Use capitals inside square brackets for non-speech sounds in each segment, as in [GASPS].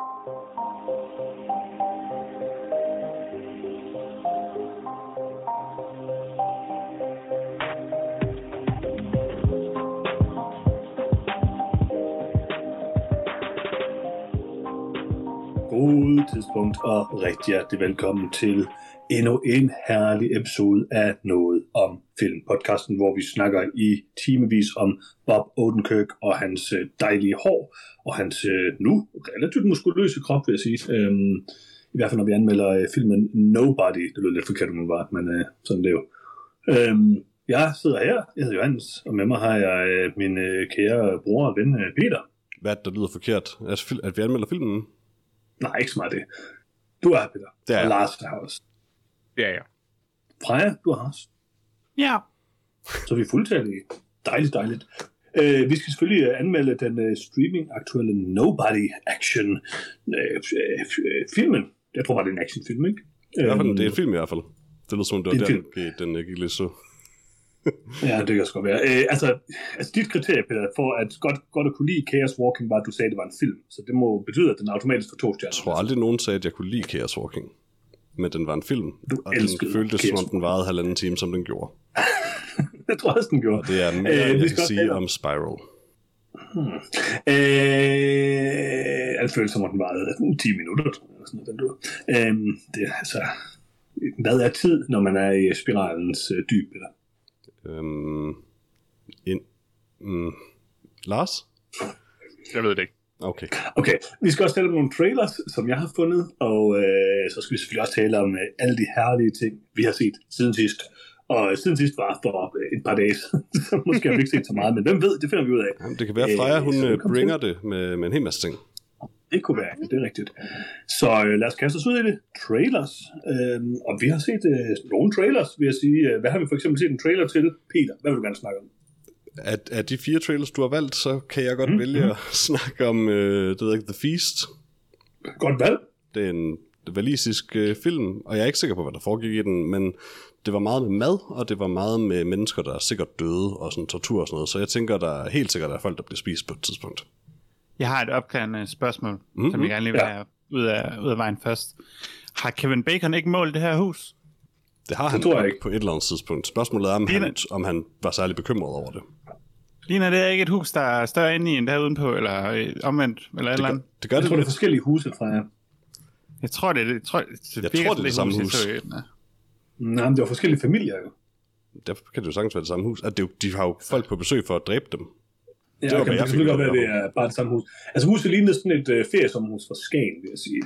Thank you. God tidspunkt og rigtig hjertelig velkommen til endnu en herlig episode af Noget om Film. Podcasten, hvor vi snakker i timevis om Bob Odenkirk og hans øh, dejlige hår og hans øh, nu relativt muskuløse krop, vil jeg sige. Øhm, I hvert fald når vi anmelder øh, filmen Nobody. Det lyder lidt forkert, men var, men øh, sådan det er jo. Øhm, jeg sidder her, jeg hedder Johannes, og med mig har jeg øh, min øh, kære bror og ven øh, Peter. Hvad der lyder forkert? At, at vi anmelder filmen? Nej, ikke så meget det. Du er Peter. Det er og. Lars er her også. Ja, ja. Freja, du er her også. Ja. Så er vi fuldtallige. Dejligt, dejligt. Uh, vi skal selvfølgelig øh, anmelde den uh, streaming-aktuelle Nobody Action uh, uh, filmen. Jeg tror bare, det er en actionfilm, ikke? Hvert fald, Øhm, det er en film i hvert fald. Det lyder som om, det var er der, den øh, gik lidt så. [LAUGHS] Ja, det kan sgu godt være. Uh, altså, altså, dit kriterie, Peter, for at godt, godt at kunne lide Chaos Walking, var, at du sagde, at det var en film. Så det må betyde, at den automatisk får to stjerner. Jeg tror aldrig, nogen sagde, at jeg kunne lide Chaos Walking. Men den var en film, Du og den føltes som om den varede halvanden time, som den gjorde. [LAUGHS] jeg tror også, den gjorde. Og det er mere, Øh, øh, vi jeg kan også sige om- Spiral. Øh, det føles som om den var 10 minutter, tror jeg. Sådan den du. Øhm, det altså... Hvad er tid, når man er i spiralens øh, dyb? Eller? Øhm, in, mm, Lars? Jeg ved det ikke. Okay. Okay, vi skal også tale om nogle trailers, som jeg har fundet, og øh, så skal vi selvfølgelig også tale om øh, alle de herlige ting, vi har set siden sidst. Og siden sidst var for øh, et par dage [LAUGHS] så måske har vi ikke set så meget, men hvem ved, det finder vi ud af. Jamen, det kan være, Øh, Freja, hun øh, velkommen bringer det med, med en hel masse ting. Det kunne være, det er rigtigt. Så øh, lad os kaste os ud i det. Trailers. Øhm, og vi har set øh, nogle trailers, vil jeg sige. Øh, Hvad har vi for eksempel set en trailer til? Peter, hvad vil du gerne snakke om? Af, af de fire trailers, du har valgt, så kan jeg godt Mm, vælge at [LAUGHS] snakke om øh, det ved jeg ikke, The Feast. Godt valg. Det er en valisisk øh, film, og jeg er ikke sikker på, hvad der foregik i den, men det var meget med mad, og det var meget med mennesker, der er sikkert døde, og sådan tortur og sådan noget. Så jeg tænker, der er helt sikkert er folk, der bliver spist på et tidspunkt. Jeg har et opklarende spørgsmål, Mhm. mm-hmm. som jeg gerne lige vil Ja. have ud af, ud af vejen først. Har Kevin Bacon ikke målt det her hus? Det har han tror jeg ikke. på et eller andet tidspunkt. Spørgsmålet er, om Ligner- han, om han var særlig bekymret over det. Ligner det ikke et hus, der er større inde i end der udenpå, eller øh, omvendt, eller et eller Det gør, andet? det, gør Jeg det, tror, det er forskellige huse fra jer. Jeg tror, det er det. Jeg tror, det, Jeg tror, det er det samme hus. Ja. Nej, men det var forskellige familier jo. Derfor kan det jo sagtens være det samme hus. At det, er jo- de har jo folk på besøg for at dræbe dem. Ja, var, det, hvad kan, jeg det kan selvfølgelig godt være, det er bare det samme hus. Altså huset lignede sådan et øh, feriesommerhus fra Skagen, vil jeg sige.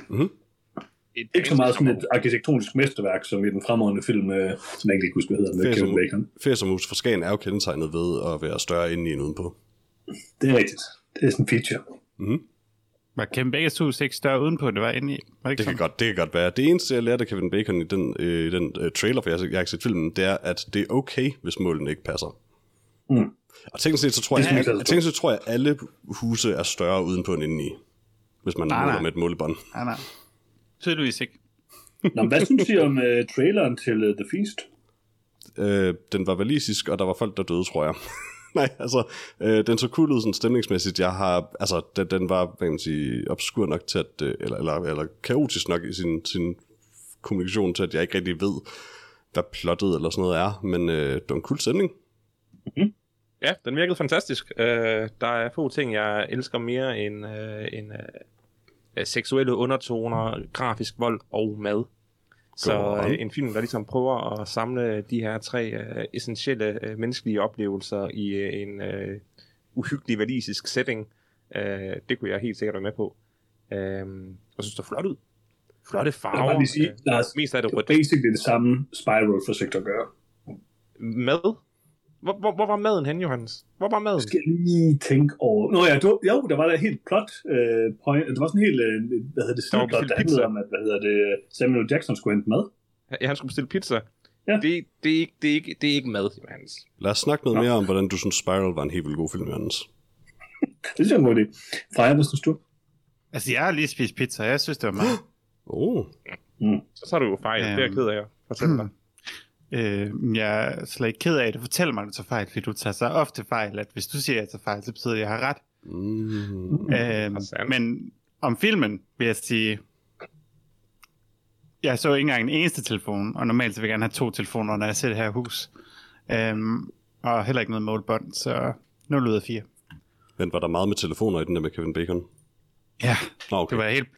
Et Ikke så meget sådan et arkitektonisk mesterværk, som i den fremragende film, øh, som jeg ikke lige kan huske, hvad hedder, med Ferie Kevin Bacon. som, ferie som hus for Skagen er jo kendetegnet ved at være større inde i end udenpå. Det er rigtigt. Det er sådan en feature. Var Kevin Bacons hus ikke større udenpå, end det var inde i? Var det ikke Det kan, sådan? godt, det kan godt være. Det eneste, jeg lærte af Kevin Bacon i den, øh, i den øh, trailer, for jeg, har- jeg har ikke set filmen, det er, at det er okay, hvis målene ikke passer. Mm. Og teknisk set, så tror jeg, på. teknisk set tror jeg, alle huse er større udenpå end indeni. Hvis man Nej, måler nej. med et målebånd. Nej, nej. Tydeligvis ikke. Nå, men hvad synes I om uh, traileren til uh, The Feast? Øh, den var valisisk, og der var folk, der døde, tror jeg. [LAUGHS] Nej, altså, øh, den så cool ud sådan stemningsmæssigt. Jeg har, altså, den, den var, hvad kan man sige, obskur nok til at, øh, eller, eller, eller kaotisk nok i sin, sin kommunikation til, at jeg ikke rigtig ved, hvad plottet eller sådan noget er, men øh, det var en cool stemning. Ja, den virkede fantastisk. Uh, der er få ting, jeg elsker mere end, uh, end uh, seksuelle undertoner, grafisk vold og mad. Så uh, en film, der ligesom prøver at samle de her tre uh, essentielle uh, menneskelige oplevelser i uh, en uh, uhyggelig valisisk setting, uh, det kunne jeg helt sikkert være med på. Uh, jeg synes, det er flot ud. Flotte Jeg vil farver. bare lige sige, øh, Lars, mest af det det rødt. basically det samme Spiral forsøgte at gøre. Mad? Hvor, hvor, hvor var maden hen, Johannes? Hvor var maden? Jeg skal lige tænke over... Nå ja, du, jo, der var der helt plot øh, point. Der var sådan en helt, øh, hvad hedder det, sideplot, bestilt der handlede pizza. om, at hvad hedder det, Samuel Jackson skulle hente mad. Ja, han skulle bestille pizza. Ja. Det, det, er ikke, det, er ikke, det er ikke mad, Johannes. Lad os snakke noget Nå. mere om, hvordan du synes Spiral var en helt vildt god film, Jørgens. [LAUGHS] Det synes jeg er en god idé. Freja, hvad synes du? Altså, jeg har lige spist pizza, jeg synes, det var meget. [GASPS] Oh, Så tager du jo fejl. Um, det er jeg ked af at fortælle dig. [CLEARS THROAT] Øh, jeg er slet ikke ked af det. Fortæl mig, at du tager fejl, fordi du tager så ofte fejl, at hvis du siger, at jeg tager fejl, så betyder det, at jeg har ret. mm. Øh, men om filmen vil jeg sige, jeg så ikke engang en eneste telefon, og normalt så vil jeg gerne have to telefoner, når jeg ser det her hus. Øhm, og heller ikke noget målbånd, så 0 ud af 4. Men var der meget med telefoner i den der med Kevin Bacon? Ja, Nå, okay. det var helt...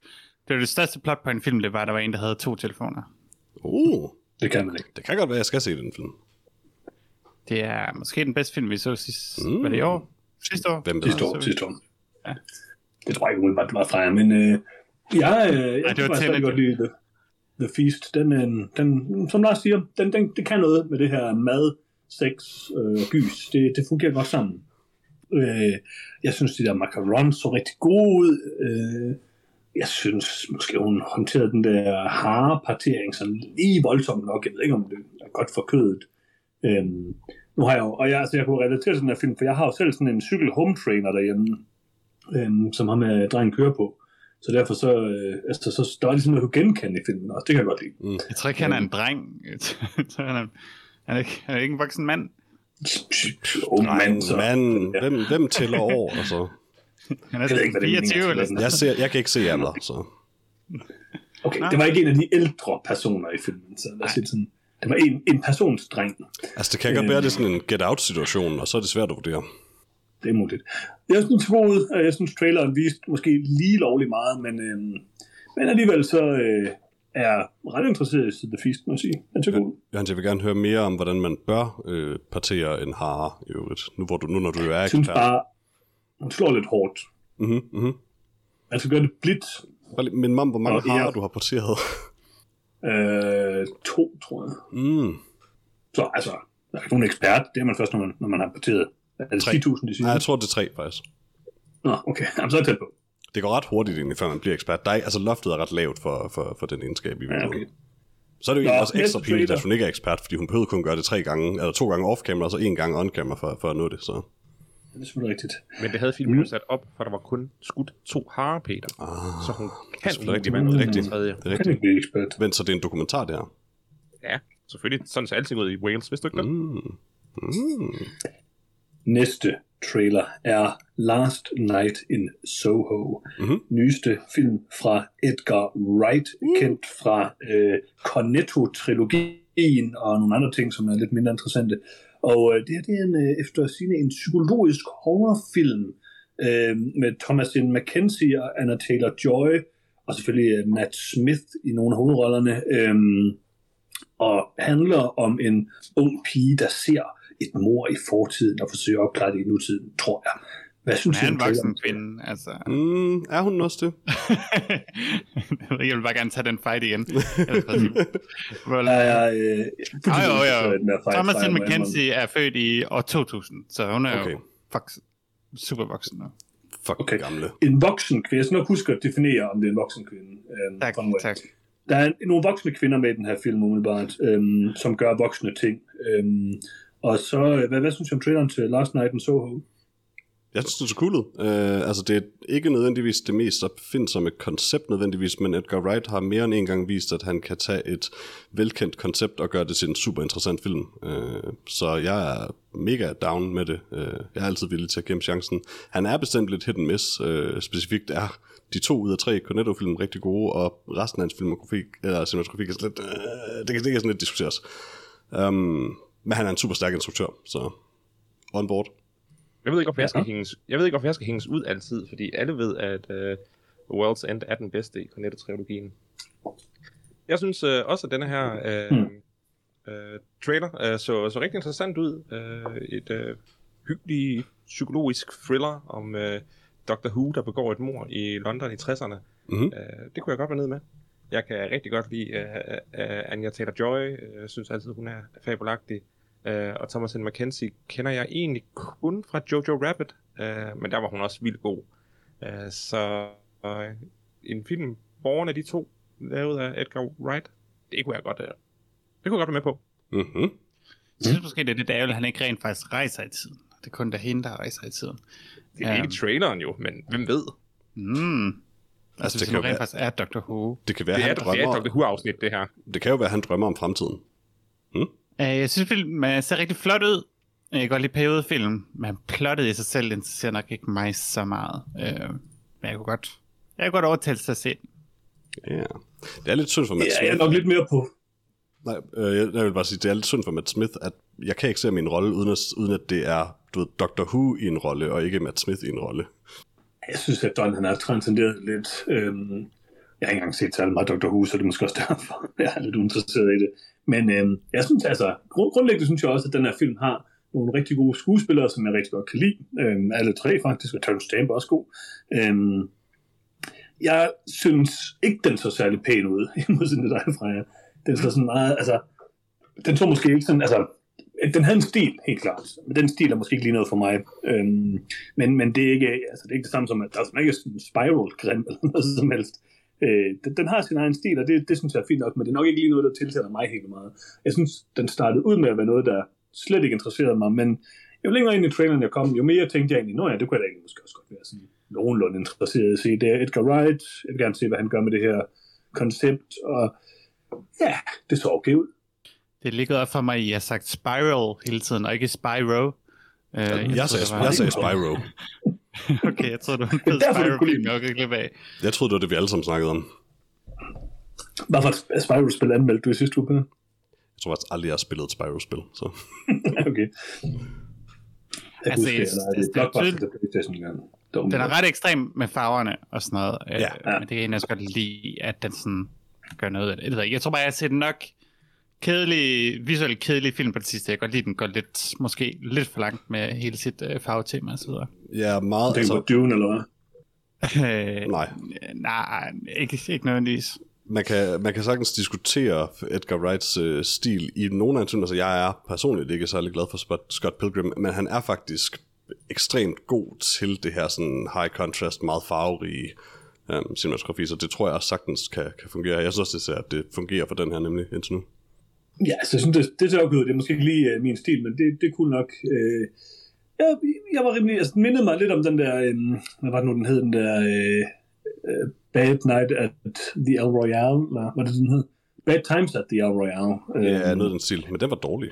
Det var det største plot på en film, det var, at der var en, der havde to telefoner. Uh, Det kan man ikke. det kan godt være, at jeg skal se den film. Det er måske den bedste film, vi så sidst. Mm. Var det i år? Sidste år? Hvem? Sidste år, sidste år. Ja. Det tror jeg ikke umiddelbart, det var fra jer, men øh, jeg, øh, jeg det var faktisk godt lide The, The Feast. Den, øh, den, som Lars siger, den, den, det kan noget med det her mad, sex øh, og gys. Det, det fungerer godt sammen. Øh, jeg synes, de der macarons så rigtig gode ud. Øh, jeg synes måske, hun håndterede den der harepartering sådan lige voldsomt nok. Jeg ved ikke, om det er godt for kødet. Øhm, nu har jeg jo, og jeg, altså, jeg kunne relatere til den her film, for jeg har jo selv sådan en cykel home trainer derhjemme, øhm, som har med drengen kører på. Så derfor så, øh, altså, så der var ligesom noget, jeg kunne genkende i filmen også. Det kan jeg godt lide. Jeg tror ikke, han er en dreng. [LAUGHS] Så han, er, han, er ikke, han er ikke en voksen mand. Oh, Nej, man, så. mand, hvem, hvem tæller år? Altså, [LAUGHS] Han er Jeg ved ikke, hvad det 24 mener, eller sådan jeg, ser, jeg kan ikke se alder, så... Okay, det var ikke en af de ældre personer i filmen, så lad os sige det sådan. Det var en, en persons dreng. Altså, det kan godt være, at det er sådan en get-out-situation, og så er det svært at vurdere. Det er muligt. Jeg synes, det var god ud. Jeg synes, traileren viste måske lige lovligt meget, men, øhm, men alligevel så øh, er jeg ret interesseret i The Feast, må jeg sige. Den ser god ud. Johannes, jeg vil gerne høre mere om, hvordan man bør øh, partere en hare i øvrigt. Nu, hvor du, nu når du jo er Jeg synes ekspert. bare, hun slår lidt hårdt. Mm-hmm, mm-hmm. Man skal gøre det blidt. Men mam, hvor mange jeg- harer du har parteret? Øh, to, tror jeg. Mm. Så altså, der er ikke nogen ekspert. Det er man først, når man, når man har parteret. Er det Tre. 10.000, de siger? Nej, jeg tror, det er tre, faktisk. Nå, okay. Jamen, så er jeg tæt på. Det går ret hurtigt egentlig, før man bliver ekspert. Der er, altså, loftet er ret lavt for, for, for den egenskab i Ja, virkeligheden. okay. Så er det jo Nå, også ekstra pinligt, at hun ikke er ekspert, fordi hun behøvede kun gøre det tre gange, eller to gange off-camera, og så en gang on-camera for, for at nå det. Så. Det er selvfølgelig rigtigt. Men det havde filmen jo sat op, for der var kun skudt to harer, Peter. Ah, Så hun det er kan ikke rigtigt. være Det er med rigtigt. den tredje. Det er rigtigt. ikke blive ekspert. Vent, så det er en dokumentar, det her. Ja, selvfølgelig. Sådan ser alting ud i Wales, vidste du ikke det? Mm. Mm. Næste trailer er Last Night in Soho. Mhm. Nyeste film fra Edgar Wright, kendt fra øh, Cornetto-trilogien og nogle andre ting, som er lidt mindre interessante. Og øh, det her det er en, øh, efter sine en psykologisk horrorfilm øh, med Thomasin McKenzie og Anna Taylor-Joy, og selvfølgelig øh, Matt Smith i nogle af hovedrollerne. Øh, og handler om en ung pige, der ser et mor i fortiden og forsøger at opklare det i nutiden, tror jeg. Hvad synes Han er en voksen kvinde, altså. Mm, er hun også det? [LAUGHS] jeg vil bare gerne tage den fight igen. [LAUGHS] Hvor- Er jeg, øh, Jo, jo, jo. Thomasin må jeg McKenzie er født i år 2000, så hun er Okay. jo fuck, super voksen nu. Fuck Okay. gamle. En voksen kvinde. Jeg skal nok huske at definere, om det er en voksen kvinde. Øh, Tak, fra nu af. tak. Der er nogle voksne kvinder med i den her film, umiddelbart, øhm, som gør voksne ting. Øhm, og så, øh, hvad, hvad synes I om traileren til Last Night in Soho? Jeg synes, det er så cool ud. Uh, altså, det er ikke nødvendigvis det mest opfindsomme koncept nødvendigvis, men Edgar Wright har mere end en gang vist, at han kan tage et velkendt koncept og gøre det til en super interessant film. Uh, så jeg er mega down med det. Uh, jeg er altid villig til at gemme chancen. Han er bestemt lidt hit and miss. Uh, specifikt er de to ud af tre Cornetto-film rigtig gode, og resten af hans filmografi, eller cinematografi, er lidt, uh, det, kan, det kan sådan lidt diskuteres. Um, men han er en super stærk instruktør, så on board. Jeg ved ikke, hvorfor jeg skal Ja. hænges, jeg ved ikke, hvorfor jeg skal hænges ud altid, fordi alle ved, at uh, World's End er den bedste i Cornetto-trilogien. Jeg synes uh, også, at denne her uh, Hmm. uh, trailer uh, så, så rigtig interessant ud. Uh, et uh, hyggeligt psykologisk thriller om uh, Dr. Who, der begår et mord i London i 60'erne. Mhm. Uh, det kunne jeg godt være ned med. Jeg kan rigtig godt lide uh, uh, Anya Taylor-Joy. Uh, jeg synes altid, hun er fabelagtig. Uh, og Thomasin McKenzie kender jeg egentlig kun fra Jojo Rabbit, uh, men der var hun også vildt god. Uh, så uh, en film, borgerne af de to, lavet af Edgar Wright, det kunne jeg godt, uh, det kunne jeg godt være med på. Mm-hmm. Jeg synes måske, det er lidt ærgerligt, at han ikke rent faktisk rejser i tiden. Det er kun der hende, der rejser i tiden. Det er Ja. ikke traileren jo, men hvem ved? Mm. Altså, det hvis kan det jo rent være- faktisk er Dr. Who. Det kan være, Det er, han det er drømmer, et Dr. Who-afsnit, det her. det kan jo være, han drømmer om fremtiden. Uh, jeg synes, filmen ser rigtig flot ud. Jeg kan godt lide periodefilm, men plottet i sig selv interesserer nok ikke mig så meget. Uh, men jeg kunne godt, Jeg kan godt overtale til at se den. Ja. Det er lidt synd for Matt Ja, Smith. jeg er nok lidt mere på. Nej, øh, jeg, jeg vil bare sige, det er lidt synd for Matt Smith, at jeg kan ikke se min rolle, uden at, uden at det er du ved, Doctor Who i en rolle, og ikke Matt Smith i en rolle. Jeg synes, at Don han har transcenderet lidt. Øhm, jeg har ikke engang set særlig meget Dr. Who, så det er måske også derfor, [LAUGHS] jeg er lidt uinteresseret i det. Men øh, jeg synes altså, grund, grundlæggende synes jeg også, at den her film har nogle rigtig gode skuespillere, som jeg rigtig godt kan lide. Øh, alle tre faktisk, og Terrence Stamp er også god. Øh, jeg synes ikke, den så særlig pæn ud, [LAUGHS] i modsætning til dig, Freja. Den så sådan meget, altså, den så måske ikke sådan, altså, den havde en stil, helt klart. Men den stil er måske ikke lige noget for mig. Øhm, men, men det er ikke, altså, det er ikke det samme som, at der er sådan ikke sådan en spiral grim eller [LAUGHS] noget som helst. Øh, den, den, har sin egen stil, og det, det synes jeg er fint nok, men det er nok ikke lige noget, der tiltaler mig helt meget. Jeg synes, den startede ud med at være noget, der slet ikke interesserede mig, men jo længere ind i traileren jeg kom, jo mere tænkte jeg egentlig, nå ja, det kunne jeg da egentlig måske også godt være sådan nogenlunde interesseret i at se. Det er Edgar Wright, jeg vil gerne se, hvad han gør med det her koncept, og ja, det så okay ud. Det ligger op for mig, at I har sagt Spiral hele tiden, og ikke Spyro. Uh, Jeg, jeg, sagde, jeg sagde Spyro. [LAUGHS] [LAUGHS] okay, jeg tror [LAUGHS] du var Derfor, Spyro kunne jeg kan glip af. Jeg troede, det var det, vi alle sammen snakkede om. Hvad for et Spyro-spil anmeldte du i sidste uge? Jeg tror faktisk aldrig, jeg har spillet et Spyro-spil. Så. [LAUGHS] okay. Jeg Altså, husker, der er altså, et det er blockbuster tydeligt- til Playstation engang. Var Den er ret ekstrem med farverne og sådan noget, øh, Ja. men det kan jeg også godt lide, at den sådan gør noget af det. Jeg, ikke, tror bare, jeg har set nok kedelig, visuelt kedelig film på det sidste. Jeg kan godt lide, at den går lidt, måske lidt for langt med hele sit øh, farvetema og så videre. Ja, meget. Det er Altså, på Dune, eller hvad? [LAUGHS] Øh, nej. nej, ikke, ikke nødvendigvis. Man kan, man kan sagtens diskutere Edgar Wrights øh, stil i nogle af. Altså, jeg er personligt ikke særlig glad for Scott Pilgrim, men han er faktisk ekstremt god til det her sådan high contrast, meget farverige um, cinematografi, så det tror jeg også sagtens kan, kan fungere. Jeg synes også, det ser, at det fungerer for den her nemlig indtil nu. Ja, så jeg synes, det, det ser okay ud. Det er måske ikke lige uh, min stil, men det, det kunne nok... Uh, jeg, jeg var rimelig... Altså, den mindede mig lidt om den der... Um, hvad var det nu, den hed? Den der... Uh, uh, Bad Night at the El Royale, eller hvad det den hed? Bad Times at the El Royale. Ja, Øhm, noget af den stil, men den var dårlig.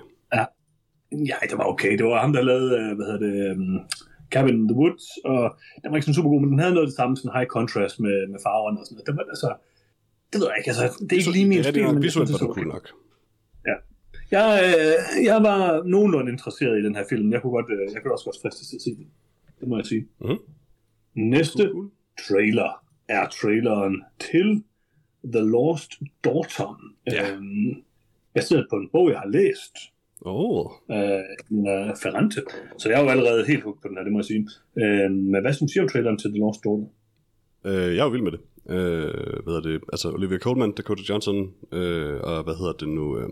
Ja, det var okay. Det var ham, der lavede, øh, hvad hedder det, um, Cabin in the Woods, og den var ikke sådan super god, men den havde noget af det samme, sådan high contrast med, med farverne og sådan noget. Det var altså, det ved jeg ikke, altså, det er ikke lige min det stil, det men synes, var det den cool nok. Jeg, øh, jeg var nogenlunde interesseret i den her film. Jeg kunne, godt, øh, jeg kunne også godt fristes til at se den. Det må jeg sige. Mhm. Næste Cool. trailer er traileren til The Lost Daughter. Ja. Øhm, baseret på en bog, jeg har læst. Oh, øh, Nina Ferrante. Så jeg er jo allerede helt hooked på den her, det må jeg sige. Øh, men hvad synes I om traileren til The Lost Daughter? øh, jeg er jo vild med det. Øh, hvad hedder det? Altså Olivia Colman, Dakota Johnson, øh, og hvad hedder det nu? Øh,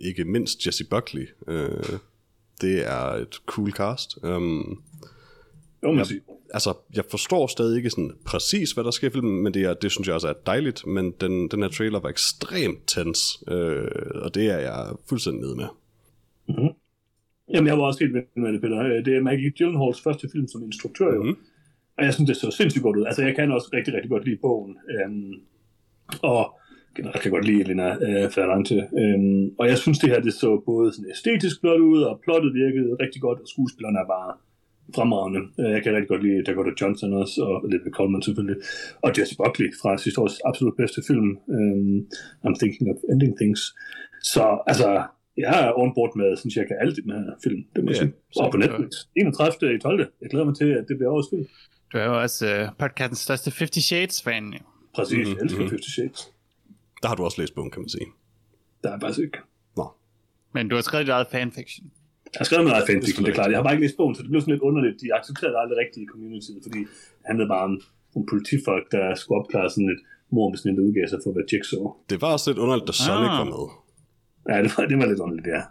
ikke mindst Jesse Buckley. Øh, det er et cool cast. Um, Jo, jeg altså, jeg forstår stadig ikke sådan præcis, hvad der sker i filmen, men det, er, det synes jeg også er dejligt, men den, den her trailer var ekstremt tens, øh, og det er jeg fuldstændig nede med. Jamen, jeg var også helt med det, Peter. Øh, Det er Maggie Gyllenhaals første film som instruktør, jo. Mhm. Og jeg synes, det så sindssygt godt ud. Altså, jeg kan også rigtig, rigtig godt lide bogen. Øhm, og generelt kan godt lide Elena øh, Ferrante. Øhm, og jeg synes, det her det så både sådan æstetisk flot ud, og plottet virkede rigtig godt, og skuespillerne er bare fremragende. Øh, Jeg kan rigtig godt lide Dakota Johnson også, og Olivia Colman selvfølgelig. Og Jesse Buckley fra sidste års absolut bedste film, øhm, I'm Thinking of Ending Things. Så altså, jeg er on board med sådan cirka alt i den her film, det må jeg Ja, sige. Og på Netflix. 31. i 12. Jeg glæder mig til, at det bliver årets film. Du er jo også uh, podcastens største 50 Shades-fan. Præcis, Mhm, mm-hmm. jeg elsker mhm. 50 Shades. Der har du også læst bogen, kan man sige. Der er faktisk ikke. Nå. Men du har skrevet dit eget fanfiction. Jeg har skrevet noget af fanfiction, Det er det er klart. Jeg har bare ikke læst bogen, så det blev sådan lidt underligt. De accepterede det aldrig rigtigt i communityet, fordi det handlede bare om nogle politifolk, der skulle opklare sådan et mor med sådan en, udgav sig for at være Jigsaw. Det var også lidt underligt, da Sonic Ah. var med. Ja, det var, det var lidt underligt, ja.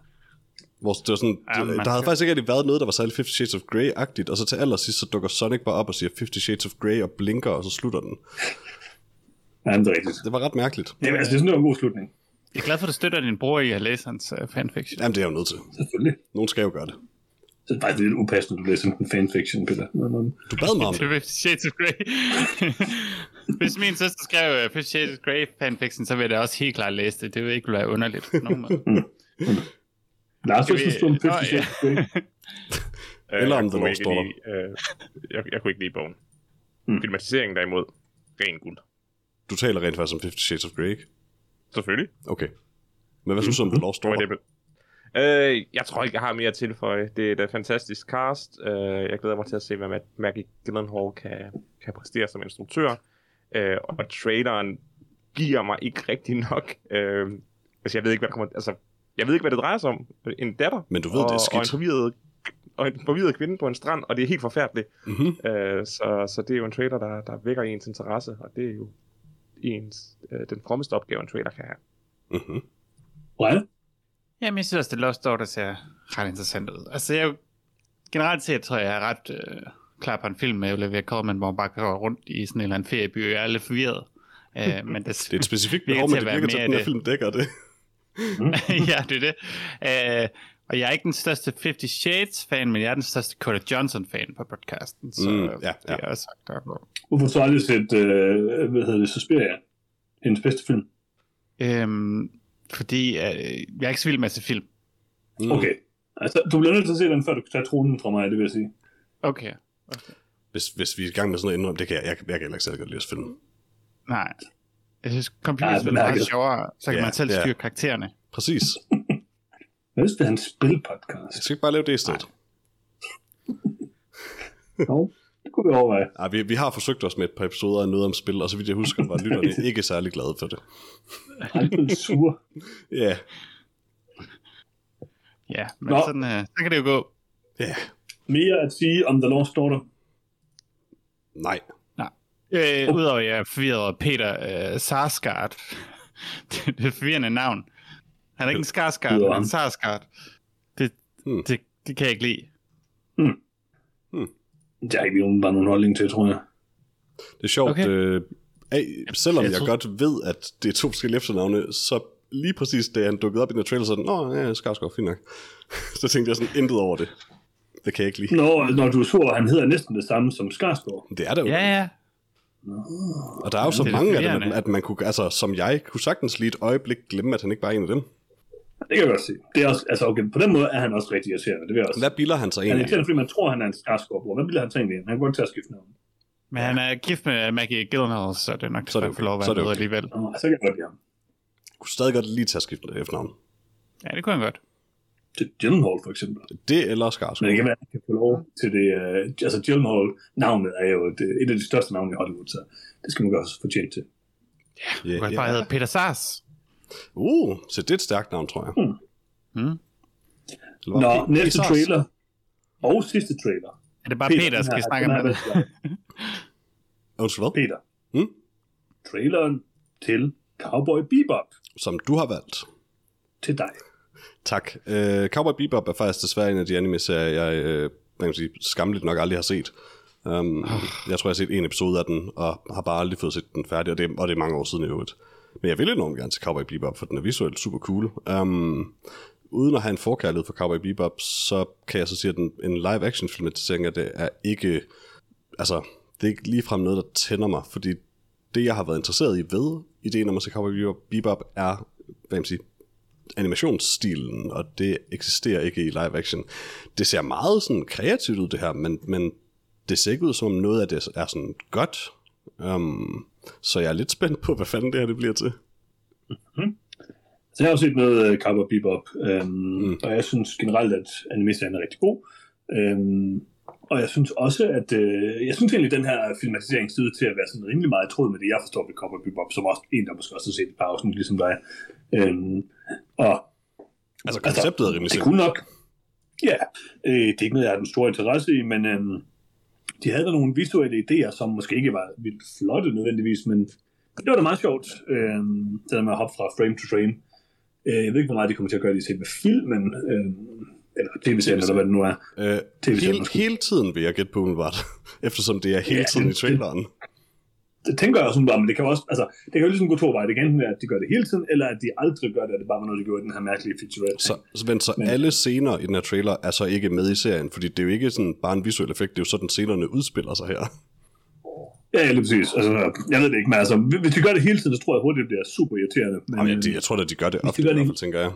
Hvor det var sådan, Ja, man der havde faktisk ikke rigtig været noget, der var særlig 50 Shades of Grey-agtigt, og så til allersidst, så dukker Sonic bare op og siger 50 Shades of Grey og blinker, og så slutter den. Ja, det er rigtigt. Det var ret mærkeligt. Det, altså, det er sådan en god slutning. Jeg er glad for, at du støtter din bror i at læse hans uh, fanfiction. Jamen, det er jeg jo nødt til. Selvfølgelig. Nogen skal jo gøre det. Så det er faktisk lidt upassende, at du læser en fanfiction, Peter. Du bad mig om Det det. er 50 Shades of Grey. [LAUGHS] Hvis min søster skrev uh, 50 Shades of Grey fanfiction, så vil jeg da også helt klart læse det. Det vil ikke være underligt. på nogen måde. [LAUGHS] Lars, Skal hvad vi- synes du om 50 Nå, ja. Shades of Grey? [LAUGHS] Øh, Eller jeg om The kunne Lost ikke Daughter. øh, jeg, jeg kunne ikke lide bogen. Mm. Mm. Filmatiseringen derimod, ren guld. Du taler rent faktisk om 50 Shades of Grey, ikke? Selvfølgelig. Okay. Men hvad synes du om [LAUGHS] The Lost Det Daughter? det. Øh, jeg tror ikke, jeg har mere at tilføje. Det er et øh, fantastisk cast. Øh, jeg glæder mig til at se, hvad Maggie Gyllenhaal kan, kan præstere som instruktør. Øh, og traileren giver mig ikke rigtig nok. Øh, altså, jeg ved ikke, hvad der kommer... Altså, jeg ved ikke, hvad det drejer sig om. En datter. Men du ved, og, det er Og skidt. en forvirret, og en forvirret kvinde på en strand, og det er helt forfærdeligt. Mhm. Øh, så, så det er jo en trailer, der, der vækker ens interesse, og det er jo ens, øh, den frommeste opgave, en trailer kan have. Mhm. Brian? Jamen, jeg synes også, det Lost Daughter ser ret interessant ud. Altså, jeg er generelt set tror jeg, jeg er ret øh, klar på en film med Olivia Colman, hvor man bare går rundt i sådan en eller anden ferieby, og jeg er lidt forvirret. Øh, [LAUGHS] men det, Det er et specifikt [LAUGHS] behov, men det virker til, mere at den her det. film dækker det. [LAUGHS] ja, det er det. Øh, og jeg er ikke den største 50 Shades-fan, men jeg er den største Coda Johnson-fan på podcasten. Så Mm, ja, ja, ja. det er også sagt der. Hvorfor så aldrig set, øh, hvad hedder det, Suspiria? Hendes bedste film. Øhm, fordi øh, jeg er ikke så vild med at se film. Mm. Okay. Altså, du bliver nødt til at se den, før du kan tage tronen fra mig, det vil jeg sige. Okay. okay. Hvis, hvis vi er i gang med sådan noget indrøm, det kan jeg, jeg, jeg kan heller ikke særlig godt lide at film. Nej. Jeg synes, Ja, computerspil det er meget sjovere, så kan Ja, man selv ja. styre karaktererne. Præcis. [LAUGHS] Hvis det er en spilpodcast. Jeg skal ikke bare lave det i stedet. Jo, det kunne vi overveje. Ej, vi, vi har forsøgt os med et par episoder af noget om spil, og så vidt jeg husker, var lytterne [LAUGHS] ikke særlig glade for det. Han sur. Ja, Ja, men Nå. sådan, øh, så kan det jo gå. ja, Mere at sige om The Lost Daughter. nej. Øh, Udover at jeg er forvirret Peter øh, Sarsgaard. [LAUGHS] det, det er et forvirrende navn. Han er ikke en Skarsgård, men ham. en Sarsgaard. Det, Hmm. det, det kan jeg ikke lide. Det har ikke nogen, bare nogen holdning til, tror jeg. Det er sjovt, Okay. øh, af, selvom Jeg jeg, jeg troede- godt ved, at det er to forskellige efternavne, så lige præcis da han dukkede op i den trailer, så er den, nå, ja, Skarsgård, fint nok. [LAUGHS] så tænkte jeg sådan intet over det. Det kan jeg ikke lide. Når, når du så, han hedder næsten det samme som Skarsgård. Det er det jo. Ja, ja. Og der er jo så Det er mange af dem, at, at man kunne, altså som jeg, kunne sagtens lige et øjeblik glemme, at han ikke var en af dem. Det kan jeg godt se. Det er også, altså okay, på den måde er han også rigtig irriterende. Det vil jeg også. Hvad bilder han sig Han er egentlig? irriterende, fordi man tror, han er en Skarsgård-bror. Hvad bliver han så egentlig? Han kan godt til at skifte navn. Men han er gift med Maggie Gyllenhaal, så det er nok, Så det han får lov at Så er være det med okay. alligevel. Nå, så kan jeg godt lide ham. Jeg kunne stadig godt lige tage skifte efternavn. Ja, det kunne han godt. Til Gyllenhaal for eksempel. Det eller Men Skarsgård. det kan være, at han kan få lov til det. Uh, altså Gyllenhaal, navnet er jo et, et af de største navne i Hollywood, så det skal man gøre også fortjent til. Ja, kan bare hedde Peter Sars. Uh, så det er et stærkt navn, tror jeg. Mm. Hvad? Nå, Pe- næste trailer. Og sidste trailer. Er det bare Peter, Peter skal vi den snakke her- om det? her. Undskyld, hvad? Peter. Hmm? Traileren til Cowboy Bebop. Som du har valgt. Til dig. Tak. Uh, Cowboy Bebop er faktisk desværre en af de anime-serier, jeg uh, hvad kan man sige, skamligt nok aldrig har set. Um, jeg tror, jeg har set en episode af den, og har bare aldrig fået set den færdig, og det, og det er mange år siden i øvrigt. Men jeg vil enormt gerne til Cowboy Bebop, for den er visuelt super cool. Um, uden at have en forkærlighed for Cowboy Bebop, så kan jeg så sige, at en, en live-action filmatisering af det er ikke... Altså, det er ikke ligefrem noget, der tænder mig, fordi det, jeg har været interesseret i ved ideen om at se Cowboy Bebop, er, hvad man siger, animationsstilen, og det eksisterer ikke i live action. Det ser meget sådan kreativt ud, det her, men, men det ser ikke ud som noget af det er sådan godt. Um, så jeg er lidt spændt på, hvad fanden det her det bliver til. Så jeg har jo set noget uh, Cowboy Bebop, øhm, mm. og jeg synes generelt, at anime-serien er rigtig god. Øhm, og jeg synes også, at øh, jeg synes egentlig, at den her filmatisering ser ud til at være sådan rimelig meget i tråd med det, jeg forstår ved Cowboy Bebop, som også en, der måske også har set et par afsnit, ligesom dig. Øhm, og Altså, konceptet er rimelig det kunne nok. Ja, øh, det er ikke noget, jeg har den store interesse i, men øhm, de havde der nogle visuelle idéer, som måske ikke var vildt flotte nødvendigvis, men det var da meget sjovt, øhm, det der med at hoppe fra frame to frame. Øh, jeg ved ikke, hvor meget de kommer til at gøre det i selve filmen, øhm, eller tv-serien, eller hvad det nu er. Øh, TV-serien hele, måske. hele tiden vil jeg gætte på umiddelbart, [LAUGHS] eftersom det er hele Ja, tiden i det- traileren. Det tænker jeg også bare, men det kan også, altså, det kan jo ligesom gå to veje. Det kan enten være, at de gør det hele tiden, eller at de aldrig gør det, og det bare var noget, de gjorde i den her mærkelige featurette. Så, så, men, så Men- alle scener i den her trailer er så ikke med i serien, fordi det er jo ikke sådan bare en visuel effekt, det er jo sådan, scenerne udspiller sig her. Ja, lige præcis. Altså, jeg ved det ikke, men altså, hvis de gør det hele tiden, så tror jeg hurtigt, det bliver super irriterende. Men, Jamen, jeg, øh, jeg tror da, de gør det Hvis de ofte, gør i det hvert fald, tænker jeg.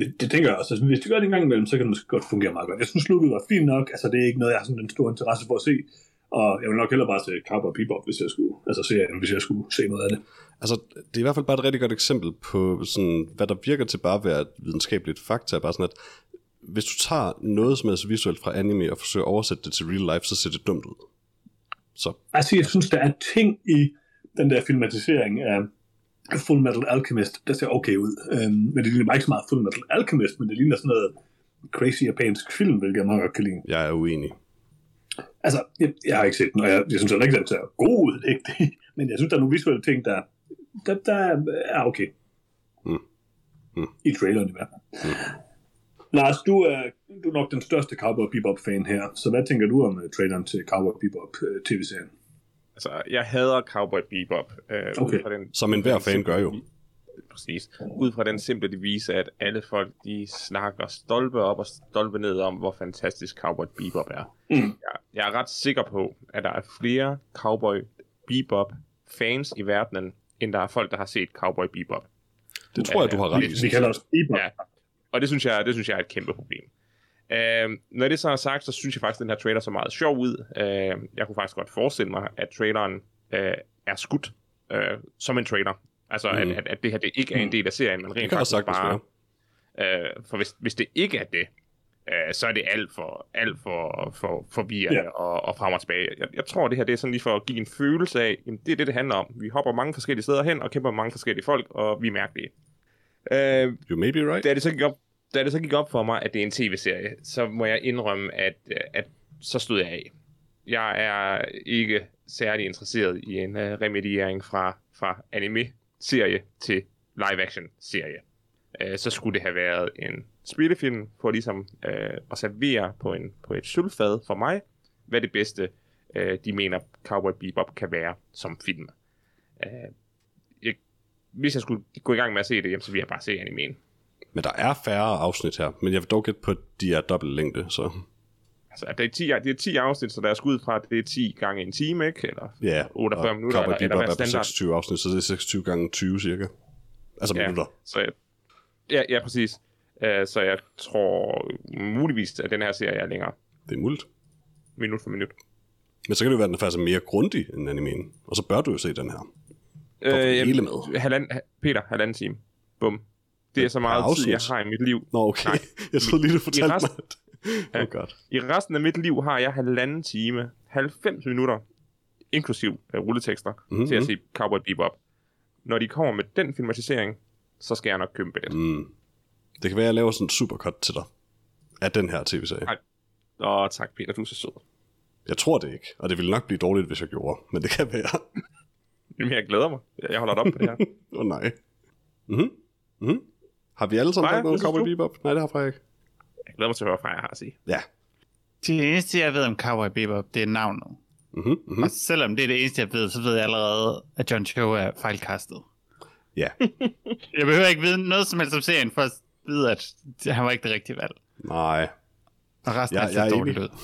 Det, det tænker jeg også. Altså, hvis de gør det en gang imellem, så kan det måske godt fungere meget godt. Jeg synes, sluttet var fint nok. Altså, det er ikke noget, jeg har sådan en stor interesse for at se. Og jeg vil nok hellere bare se Cowboy Bebop, hvis jeg skulle, altså serien, hvis jeg skulle se noget af det. Altså, det er i hvert fald bare et rigtig godt eksempel på, sådan, hvad der virker til bare at være et videnskabeligt fakta. Bare sådan, at hvis du tager noget som er så visuelt fra anime og forsøger at oversætte det til real life, så ser det dumt ud. Så Altså, jeg synes, der er ting i den der filmatisering af Full Metal Alchemist, der ser okay ud. Øhm, men det ligner bare ikke så meget Full Metal Alchemist, men det ligner sådan noget crazy japansk film, hvilket jeg meget godt kan lide. jeg er uenig. Altså, jeg, jeg har ikke set den, og jeg, jeg synes heller ikke, den ser god ud, det [LAUGHS] er ikke det. Men jeg synes, der er nogle visuelle ting, der, der, der er okay. Mm. Mm. I traileren i hvert fald. Lars, du er, du er nok den største Cowboy Bebop-fan her, så hvad tænker du om uh, traileren til Cowboy Bebop uh, tv-serien? Altså, jeg hader Cowboy Bebop. Øh, Okay. den, Som enhver fan gør jo. Præcis. Ud fra den simple devise, at alle folk, de snakker stolpe op og stolpe ned om, hvor fantastisk Cowboy Bebop er. Mm. Jeg, jeg er ret sikker på, at der er flere Cowboy Bebop fans i verdenen, end der er folk, der har set Cowboy Bebop. Det tror jeg, du har ret i. vi kalder os Bebop. Ja. Og det synes jeg, det synes jeg er et kæmpe problem. Øh, når det så er sagt, så synes jeg faktisk, at den her trailer så meget sjov ud. Øh, jeg kunne faktisk godt forestille mig, at traileren øh, er skudt øh, som en trailer. Altså, mm. Mm. at, at, at det her det ikke er en del af serien, men Det rent faktisk bare... Øh, for hvis, hvis det ikke er det, øh, så er det alt for, alt for, for forvirrende Ja. og, og frem og tilbage. Jeg, jeg tror, det her det er sådan lige for at give en følelse af, jamen, det er det, det handler om. Vi hopper mange forskellige steder hen og kæmper med mange forskellige folk, og vi er mærkelige. Øh, You may be right. da det så gik op, da det så gik op for mig, at det er en tv-serie, så må jeg indrømme, at, at så stod jeg af. Jeg er ikke særlig interesseret i en uh, remediering fra, fra serie til live-action-serie. Øh, så skulle det have været en spillefilm for ligesom øh, at servere på, en, på et sølvfad for mig, hvad det bedste, øh, de mener Cowboy Bebop kan være som film. Øh, jeg, hvis jeg skulle gå i gang med at se det, jamen, så ville jeg bare se animen. Men der er færre afsnit her. Men jeg vil dog gætte på, at de er dobbelt længde, så... Altså, det er 10, det er 10 afsnit, så der er skud fra, at det er 10 gange en time, ikke? Eller Ja, 48 og minutter, eller, eller hvad er på standard? 26 afsnit, så det er 26 gange 20 cirka. Altså Ja. minutter. Så jeg, ja, ja, præcis. Uh, så jeg tror muligvis, at den her serie er længere. Det er muligt. Minut for minut. Men så kan det jo være, at den faktisk er mere grundig end animen. Og så bør du jo se den her. Øh, hele med. Halvand, ha- Peter, halvanden time. Bum. Det er så meget afsnit. tid, jeg har i mit liv. Nå, okay. Nej. [LAUGHS] jeg troede lige, du fortalte mig, resten- at... Åh, oh, godt. I resten af mit liv har jeg halvanden time, 90 minutter, inklusiv uh, rulletekster, Mhm. mm-hmm. til at se Cowboy Bebop. Når de kommer med den filmatisering, så skal jeg nok købe billet. Mm. Det kan være, at jeg laver sådan en supercut til dig. Af den her tv-serie. Nej. Åh, tak Peter, du er så sød. Jeg tror det ikke. Og det ville nok blive dårligt, hvis jeg gjorde. Men det kan være. [LAUGHS] Jamen, jeg glæder mig. Jeg holder op på det her. [LAUGHS] Åh oh, nej. Mhm. Mhm. Har vi alle sammen sagt noget Cowboy? Bebop? Nej, det har Freja ikke. Jeg glæder mig til at høre, hvad jeg har at sige. Ja. Det eneste, jeg ved om Cowboy Bebop, det er navnet. Mhm. Mhm. Og selvom det er det eneste, jeg ved, så ved jeg allerede, at John Cho er fejlkastet. Ja. [LAUGHS] Jeg behøver ikke vide noget som helst om serien, for at vide, at han var ikke det rigtige valg. Nej. Og resten Jeg- ja, er dårligt enig. ud.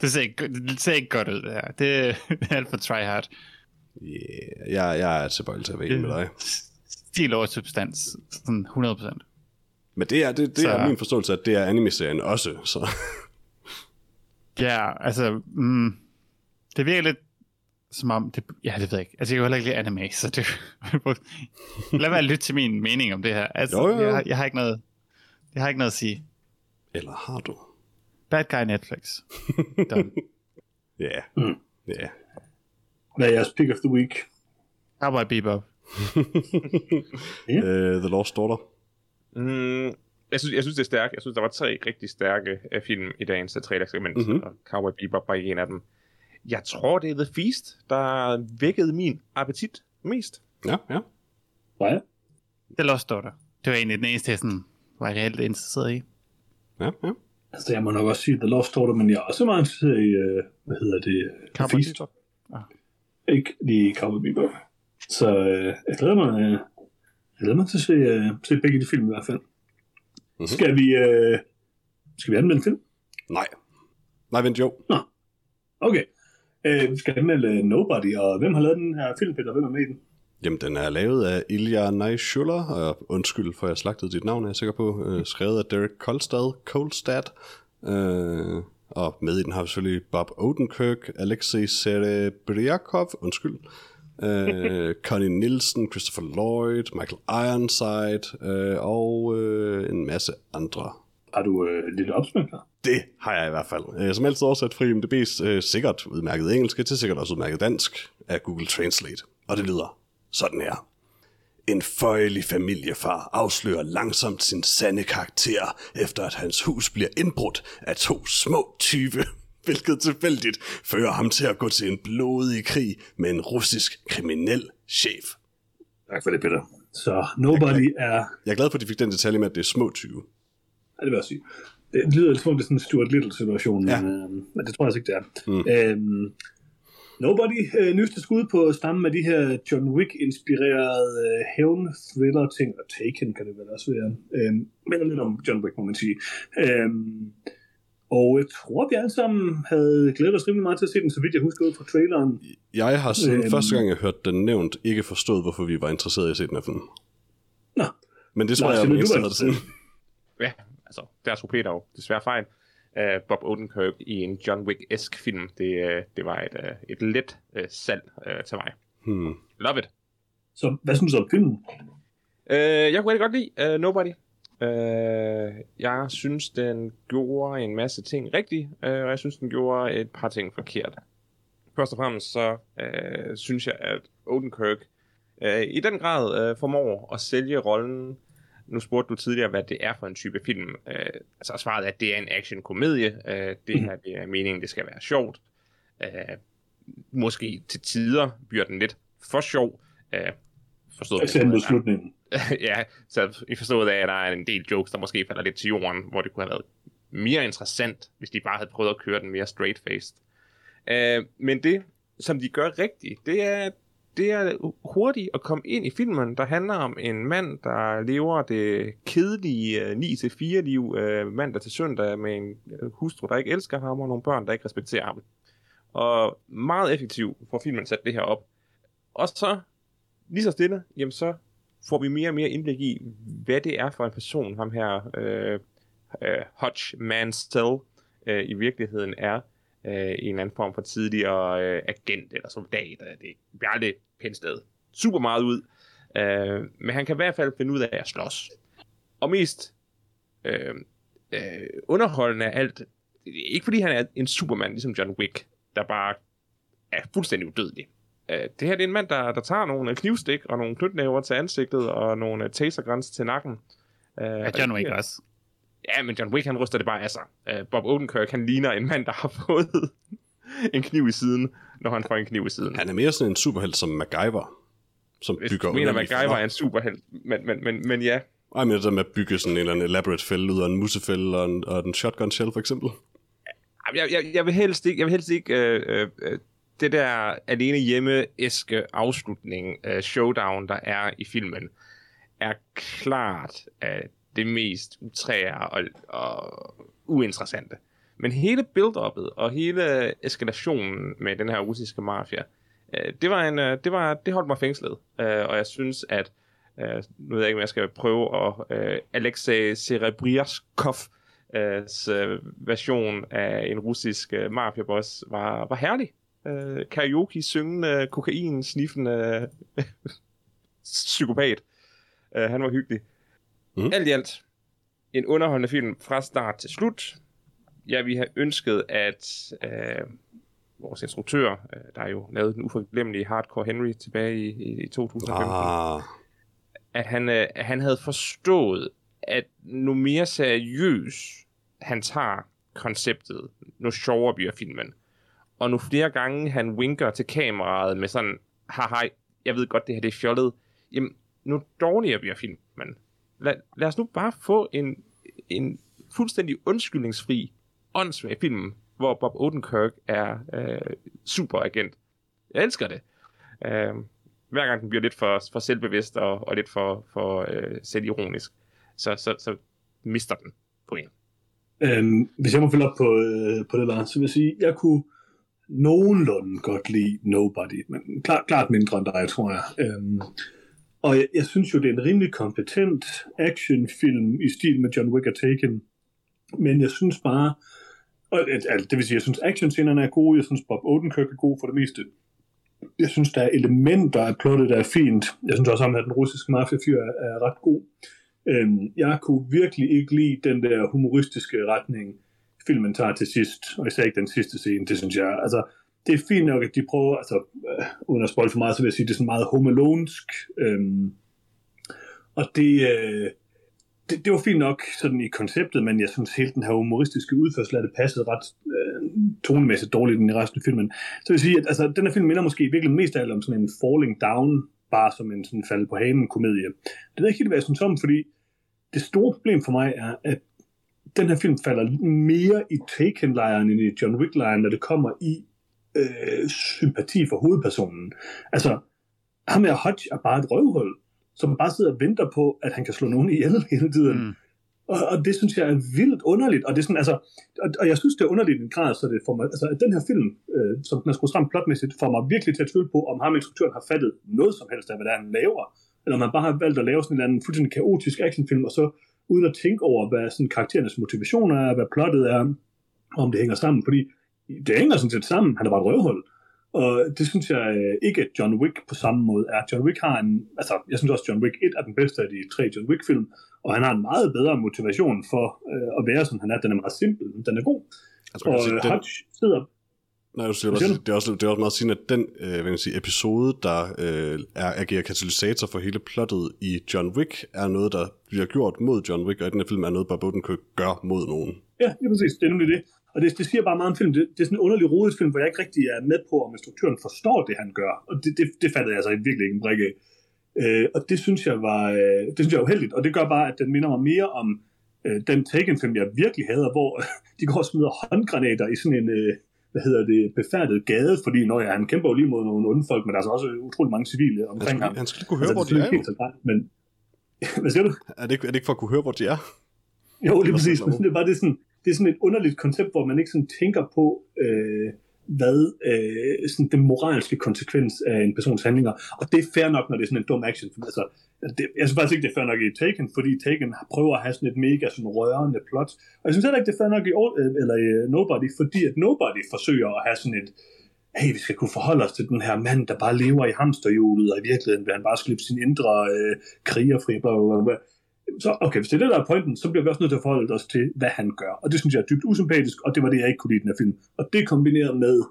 Det ser, ikke, det ser ikke godt ud, det her. Det er [LAUGHS] alt for tryhard. Yeah. Jeg, jeg er tilbøjelig til at være enig med dig. Stil over substans. Sådan 100%. Men det er, det, det Så- er min forståelse, at det er anime-serien også. Så. Ja, altså... Mm, det virker lidt som om... Det, ja, det ved jeg ikke. Altså, jeg kan heller ikke lide anime, så det... [LAUGHS] Lad være at lytte til min mening om det her. Altså, Jo, jo, jo. Jeg, har- jeg, har ikke noget... Jeg har ikke noget at sige. Eller har du? Bad Guy Netflix. [LAUGHS] Ja. Yeah. Mm. Ja. Yeah. Hvad er jeres pick of the week? Cowboy Bebop. [LAUGHS] Uh, The Lost Daughter. Mm, jeg, synes, jeg synes, det er stærkt. Jeg synes, der var tre rigtig stærke uh, film i dagens uh, trailer-segment, Mhm. mm-hmm. og Cowboy Bebop var en af dem. Jeg tror, det er The Feast, der vækkede min appetit mest. Ja, ja. Freja? The Lost Daughter. Det var egentlig den eneste, jeg sådan, var reelt interesseret i. Ja, ja. Altså, jeg må nok også sige The Lost Daughter, men jeg er også meget interesseret i, øh, hvad hedder det? Cowboy Feast. Bebop. Ikke lige Cowboy Bebop. Så øh, jeg glæder mig, øh, glæder mig til at se, øh, se begge de film i hvert fald. Mhm. Skal vi, øh, skal vi anmelde film? Nej. Nej, vent jo. Okay. Øh, vi skal anmelde øh, Nobody, og hvem har lavet den her film, Peter? Hvem er med i den? Jamen, den er lavet af Ilja Neischuller, og undskyld for, at jeg slagtede dit navn, er jeg sikker på. Øh, skrevet af Derek Kolstad, Kolstad. Øh, og med i den har vi selvfølgelig Bob Odenkirk, Alexei Serebriakov, undskyld, øh, Connie Nielsen, Christopher Lloyd, Michael Ironside øh, og øh, en masse andre. Har du øh, lidt opsmæk her? Det har jeg i hvert fald. Øh, som altid oversat fra IMDb's øh, sikkert udmærket engelsk til sikkert også udmærket dansk af Google Translate. Og det lyder sådan her. En føjelig familiefar afslører langsomt sin sande karakter, efter at hans hus bliver indbrudt af to små tyve, hvilket tilfældigt fører ham til at gå til en blodig krig med en russisk kriminel chef. Tak for det, Peter. Så Nobody er... Jeg er glad for, at de fik den detalje med, at det er små 20. Ja, det vil jeg sige. Det lyder lidt som om, det er sådan en Stuart Little-situation, Ja. men, øh, men det tror jeg altså ikke, det er. Mm. Øhm, Nobody, øh, nyeste skud på stammen af de her John Wick-inspirerede øh, hævn-thriller-ting, og Taken kan det vel også være. Øhm, minder lidt om John Wick, må man sige. Øhm, og jeg tror, vi alle sammen havde glædet os rimelig meget til at se den, så vidt jeg husker ud fra traileren. Jeg har siden Øhm. første gang, jeg hørte den nævnt, ikke forstået, hvorfor vi var interesseret i at se den her film. Nå, Men det tror Lars, jeg, jeg er interesseret i. Ja, altså, der tog Peter jo desværre fejl. Uh, Bob Odenkirk i en John Wick-esk film, det, uh, det var et, uh, et let uh, salg uh, til mig. Hmm. Love it. så hvad synes du om filmen? Uh, jeg kunne rigtig godt lide uh, Nobody. Uh, jeg synes, den gjorde en masse ting rigtigt, uh, og jeg synes, den gjorde et par ting forkert. Først og fremmest så uh, synes jeg, at Odenkirk uh, i den grad uh, formår at sælge rollen. Nu spurgte du tidligere, hvad det er for en type film. Uh, altså svaret er, at det er en action-komedie. Uh, det her det er meningen, det skal være sjovt. Uh, måske til tider bliver den lidt for sjov. Uh, forstået For eksempel slutningen. [LAUGHS] ja, så i forstået af, at der er en del jokes, der måske falder lidt til jorden, hvor det kunne have været mere interessant, hvis de bare havde prøvet at køre den mere straight-faced. Uh, øh, men det, som de gør rigtigt, det er, det er hurtigt at komme ind i filmen, der handler om en mand, der lever det kedelige uh, 9-4-liv uh, mandag til søndag med en øh, hustru, der ikke elsker ham, og nogle børn, der ikke respekterer ham. Og meget effektivt får filmen sat det her op. Og så, lige så stille, jamen så får vi mere og mere indblik i, hvad det er for en person, ham her øh, øh, Hutch Mansell øh, i virkeligheden er. Øh, en eller anden form for tidligere øh, agent eller soldat. Øh, Det bliver aldrig et pænt sted. Super meget ud. Øh, men han kan i hvert fald finde ud af at slås. Og mest øh, øh, underholdende af alt, ikke fordi han er en supermand, ligesom John Wick, der bare er fuldstændig udødelig. Øh, det her det er en mand, der, der tager nogle øh, knivstik og nogle knytnæver til ansigtet og nogle uh, tasergrænser til nakken. Uh, Ja, John Wick også. Ja, men John Wick han ryster det bare af sig. Uh, Bob Odenkirk han ligner en mand, der har [LAUGHS] fået en kniv i siden, når han får en kniv i siden. Han er mere sådan en superhelt som MacGyver, som Hvis bygger du mener, MacGyver er en superheld, men, men, men, men ja. Ej, men det der med at bygge sådan en eller anden elaborate fælde ud af en musefælde og en, og en shotgun shell for eksempel. Jeg, jeg, jeg vil helst ikke, jeg vil helst ikke øh, øh, øh, det der alene hjemme æske afslutning, uh, showdown, der er i filmen, er klart uh, det mest utrære og, og uinteressante. Men hele build-uppet og hele eskalationen med den her russiske mafia, uh, det, var en, uh, det, var, det holdt mig fængslet. Uh, og jeg synes, at Uh, nu ved jeg ikke, om jeg skal prøve at uh, Alexei Serebriaskov version af en russisk øh, mafiaboss var, var herlig. Øh, karaoke, syngende, kokain, sniffende [LAUGHS] psykopat. Øh, han var hyggelig. Mm. Alt i alt, en underholdende film fra start til slut. Jeg vi har ønsket, at øh, vores instruktør, øh, der jo lavede den uforglemmelige Hardcore Henry tilbage i, i, i 2015, Ah, at han, øh, at han havde forstået, at nu mere seriøs han tager konceptet, nu sjovere bliver filmen. Og nu flere gange han winker til kameraet med sådan, haha, jeg ved godt, det her det er fjollet. Jamen, nu dårligere bliver filmen. Lad, lad os nu bare få en, en fuldstændig undskyldningsfri, åndssvag film, hvor Bob Odenkirk er øh, superagent. Jeg elsker det. Øh, hver gang den bliver lidt for, for selvbevidst og, og lidt for, for øh, selvironisk, så, så, så mister den på en. Øhm, hvis jeg må følge op på, øh, på det, Lars, så vil jeg sige, jeg kunne nogenlunde godt lide Nobody, men klart, klart mindre end dig, tror jeg. Øhm, og jeg, jeg synes jo, det er en rimelig kompetent actionfilm i stil med John Wick og Taken, men jeg synes bare, Og, altså, det vil sige, jeg synes actionscenerne er gode, jeg synes Bob Odenkirk er god for det meste. Jeg synes, der er elementer af plottet, der er fint. Jeg synes også, at den russiske mafia-fyr er, er ret god. Øhm, jeg kunne virkelig ikke lide den der humoristiske retning, filmen tager til sidst, og især ikke den sidste scene, det synes jeg, altså, det er fint nok, at de prøver, altså, øh, uden at spoil for meget, så vil jeg sige, det er sådan meget homelonsk, øhm, og det, øh, det, det var fint nok sådan i konceptet, men jeg synes hele den her humoristiske udførsel af det passede ret øh, tonemæssigt dårligt i resten af filmen. Så jeg sige, at altså, den her film minder måske virkelig mest af alt om sådan en falling down, bare som en sådan fald på hanen komedie. Det ved jeg ikke helt, hvad jeg synes om, fordi det store problem for mig er, at den her film falder mere i Taken-lejren end i John Wick-lejren, når det kommer i øh, sympati for hovedpersonen. Altså, ham her Hodge er bare et røvhul som bare sidder og venter på, at han kan slå nogen ihjel [LAUGHS] hele tiden. Mm. Og, og det synes jeg er vildt underligt, og det er sådan, altså, og, og jeg synes, det er underligt i en grad, så det får mig, altså, at den her film, øh, som den er skruet sammen plotmæssigt, får mig virkelig til at tvivle på, om ham instruktøren har fattet noget som helst af, hvad det er, han laver, eller om man bare har valgt at lave sådan en eller anden fuldstændig kaotisk actionfilm, og så uden at tænke over, hvad sådan karakterernes motivationer er, hvad plottet er, om det hænger sammen, fordi det hænger sådan set sammen, han er bare et røvhul. Og det synes jeg øh, ikke, at John Wick på samme måde er. John Wick har en, altså jeg synes også, John Wick 1 er den bedste af de tre John Wick-film, og han har en meget bedre motivation for øh, at være, som han er. Den er meget simpel, men den er god. Altså, og sige, den... sidder Nej, jeg siger, det, er også, det er også meget sigende, at den øh, hvad sige, episode, der øh, er, agerer katalysator for hele plottet i John Wick, er noget, der bliver gjort mod John Wick, og i den her film er noget, Bob Odenkirk gør mod nogen. Ja, det er præcis. Det er nemlig det. Og det, det siger bare meget om film. Det, det er sådan en underlig rodet film, hvor jeg ikke rigtig er med på, om instruktøren forstår det, han gør. Og det, det, det fattede jeg altså virkelig ikke en brik af. Øh, og det synes jeg var øh, det synes jeg er uheldigt. Og det gør bare, at den minder mig mere om øh, den Taken-film, jeg virkelig havde, hvor [LAUGHS] de går og smider håndgranater i sådan en... Øh, hvad hedder det, befærdet gade, fordi når ja, han kæmper jo lige mod nogle onde folk, men der er så også utrolig mange civile omkring han skal, ham. Han skal kunne høre, altså, hvor de er. Helt, men, [LAUGHS] hvad siger du? Er det, ikke, er det ikke for at kunne høre, hvor de er? Jo, lige præcis. Men [LAUGHS] det er bare det sådan, det er sådan et underligt koncept, hvor man ikke sådan tænker på, øh, hvad øh, sådan den moralske konsekvens af en persons handlinger. Og det er fair nok, når det er sådan en dum action. Altså, det, jeg synes faktisk ikke, det er fair nok i Taken, fordi Taken prøver at have sådan et mega sådan rørende plot. Og jeg synes heller ikke, det er fair nok i, øh, eller i øh, Nobody, fordi at Nobody forsøger at have sådan et, hey, vi skal kunne forholde os til den her mand, der bare lever i hamsterhjulet, og i virkeligheden vil han bare slippe sin indre øh, krigerfri, bla, bla, bla så okay, hvis det er det, der er pointen, så bliver vi også nødt til at forholde os til, hvad han gør. Og det synes jeg er dybt usympatisk, og det var det, jeg ikke kunne lide i den her film. Og det kombineret med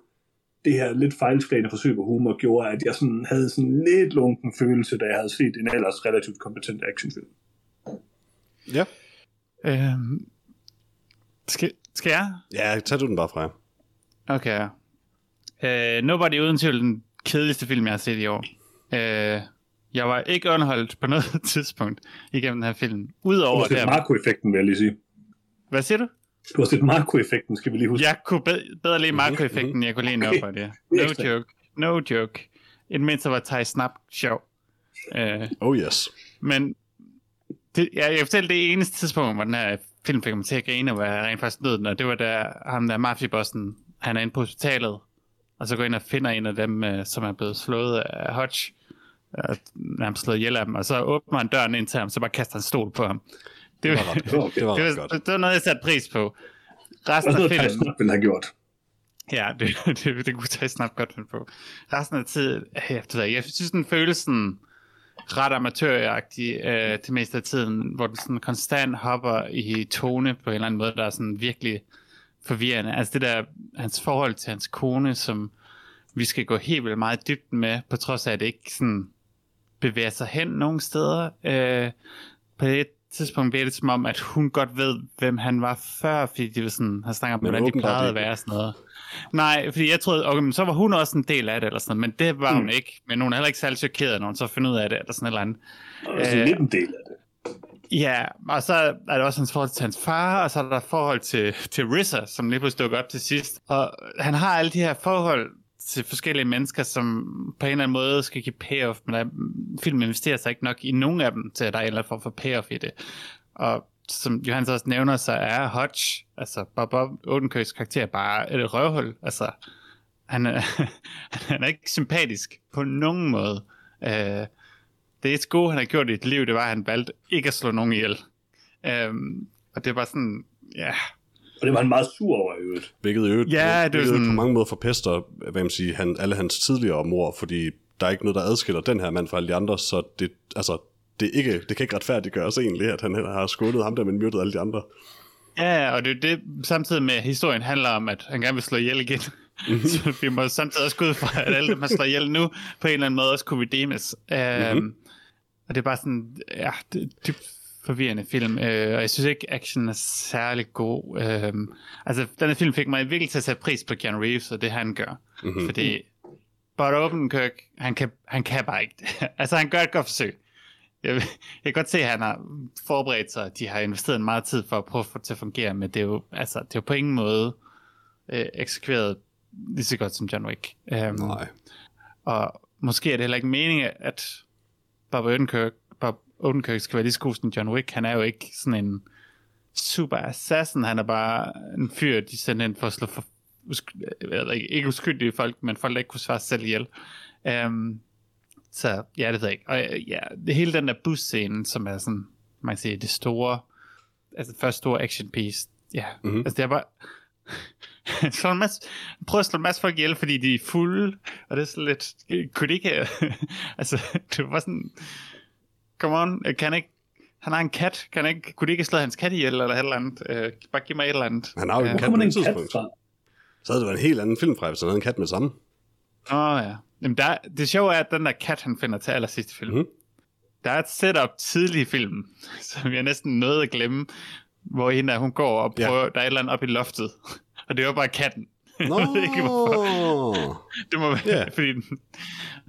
det her lidt fejlslagende forsøg på humor, gjorde, at jeg sådan havde sådan lidt lunken følelse, da jeg havde set en ellers relativt kompetent actionfilm. Ja. Øhm, skal, skal jeg? Ja, tag du den bare fra Okay. Uh, Nobody uden tvivl den kedeligste film, jeg har set i år. Uh, jeg var ikke underholdt på noget [LAUGHS] tidspunkt igennem den her film. Udover det. Du har set Marco-effekten, vil jeg lige sige. Hvad siger du? Du har set Marco-effekten, skal vi lige huske. Jeg kunne bedre lide Marco-effekten, end jeg kunne lide okay. noget det. [LAUGHS] No joke. No joke. Et mindst var Thai Snap sjov. Uh, oh yes. Men det, jeg, jeg fortælle det eneste tidspunkt, hvor den her film fik mig til at grine, hvor jeg rent faktisk nød den, og det var da ham der mafiabossen, han er inde på hospitalet, og så går ind og finder en af dem, uh, som er blevet slået af Hodge, nærmest slået ihjel af dem, og så åbner han døren ind til ham, så bare kaster en stol på ham. Det, det var, ret, det var, det var, det var, det var noget, jeg satte pris på. Resten af filmen... have gjort. Ja, det, [LAUGHS] det, det kunne tage snart godt finde på. Resten af tiden, jeg, jeg, jeg synes, den føles sådan ret amatøragtig øh, til meste af tiden, hvor den sådan konstant hopper i tone på en eller anden måde, der er sådan virkelig forvirrende. Altså det der, hans forhold til hans kone, som vi skal gå helt vildt meget dybt med, på trods af, at det ikke sådan bevæger sig hen nogen steder. Øh, på et tidspunkt bliver det som om, at hun godt ved, hvem han var før, fordi de sådan, har snakket om, hvordan de plejede at være sådan noget. Nej, fordi jeg troede, okay, men så var hun også en del af det, eller sådan noget, men det var mm. hun ikke. Men hun er heller ikke særlig chokeret, når hun så finder ud af det, eller sådan et eller andet. Og øh, lidt en del af det. Ja, og så er der også hans forhold til hans far, og så er der forhold til, til Rissa, som lige pludselig dukker op til sidst. Og han har alle de her forhold, til forskellige mennesker, som på en eller anden måde skal give payoff, men der, filmen investerer sig ikke nok i nogen af dem, til at der er en eller anden form for payoff i det. Og som Johannes også nævner, så er Hodge, altså Bob, Bob Odenkøs karakter, bare et røvhul. Altså, han er, [LAUGHS] han er ikke sympatisk på nogen måde. Øh, det er et gode, han har gjort i et liv, det var, at han valgte ikke at slå nogen ihjel. Øh, og det var sådan, ja, og det var han meget sur over i øvrigt. Hvilket i øvrigt, Ja, det er hvilket sådan- på mange måder forpester hvad man siger, han, alle hans tidligere mor, fordi der er ikke noget, der adskiller den her mand fra alle de andre, så det, altså, det, ikke, det kan ikke retfærdiggøres egentlig, at han har skålet ham der, men myrdet alle de andre. Ja, og det, er det samtidig med, at historien handler om, at han gerne vil slå ihjel igen. [LAUGHS] så vi må samtidig også gå ud fra, at alle dem, han slår ihjel nu, på en eller anden måde også kunne redeemes. Um, mm-hmm. Og det er bare sådan, ja, det er dybt forvirrende film, uh, og jeg synes ikke, action er særlig god. Um, altså, denne film fik mig virkelig til at sætte pris på Keanu Reeves, og det han gør. Mm-hmm. Fordi Bud Odenkirk, han kan, han kan bare ikke [LAUGHS] altså, han gør et godt forsøg. Jeg, jeg kan godt se, at han har forberedt sig, de har investeret en meget tid for at prøve at få det til at fungere, men det er jo, altså, det er jo på ingen måde øh, eksekveret lige så godt som John Wick. Um, Nej. Og måske er det heller ikke meningen, at Bob Odenkirk, Odenkirk skal være lige så god som John Wick. Han er jo ikke sådan en super assassin. Han er bare en fyr, de sendte ind for at slå for, usk- ved ikke, uskyldige folk, men folk, der ikke kunne svare selv ihjel. Um, så ja, det ved jeg ikke. Og ja, det hele den der busscene, som er sådan, man kan sige, det store, altså første store action piece, ja, mm-hmm. altså det er bare, [LAUGHS] slå en masse, prøv at slå en masse folk ihjel, fordi de er fulde, og det er sådan lidt, kunne det ikke, [LAUGHS] altså, det var sådan, come on, kan han ikke, han har en kat, kan ikke, kunne de ikke slå hans kat ihjel, eller et eller andet, uh, bare giv mig et eller andet. Han har jo en Ja. Hvor kat på et tidspunkt. fra? Så havde det været en helt anden film fra, hvis han havde en kat med samme. Åh oh, ja. Jamen, der, det sjove er, at den der kat, han finder til allersidst i filmen, Mhm. der er et setup tidlig i filmen, [LAUGHS] som jeg næsten nåede at glemme, hvor hende hun går og Ja. prøver, der er et eller andet op i loftet, [LAUGHS] og det var bare katten. [LAUGHS] Nå, hvorfor. Det må være, Ja. yeah. fordi den,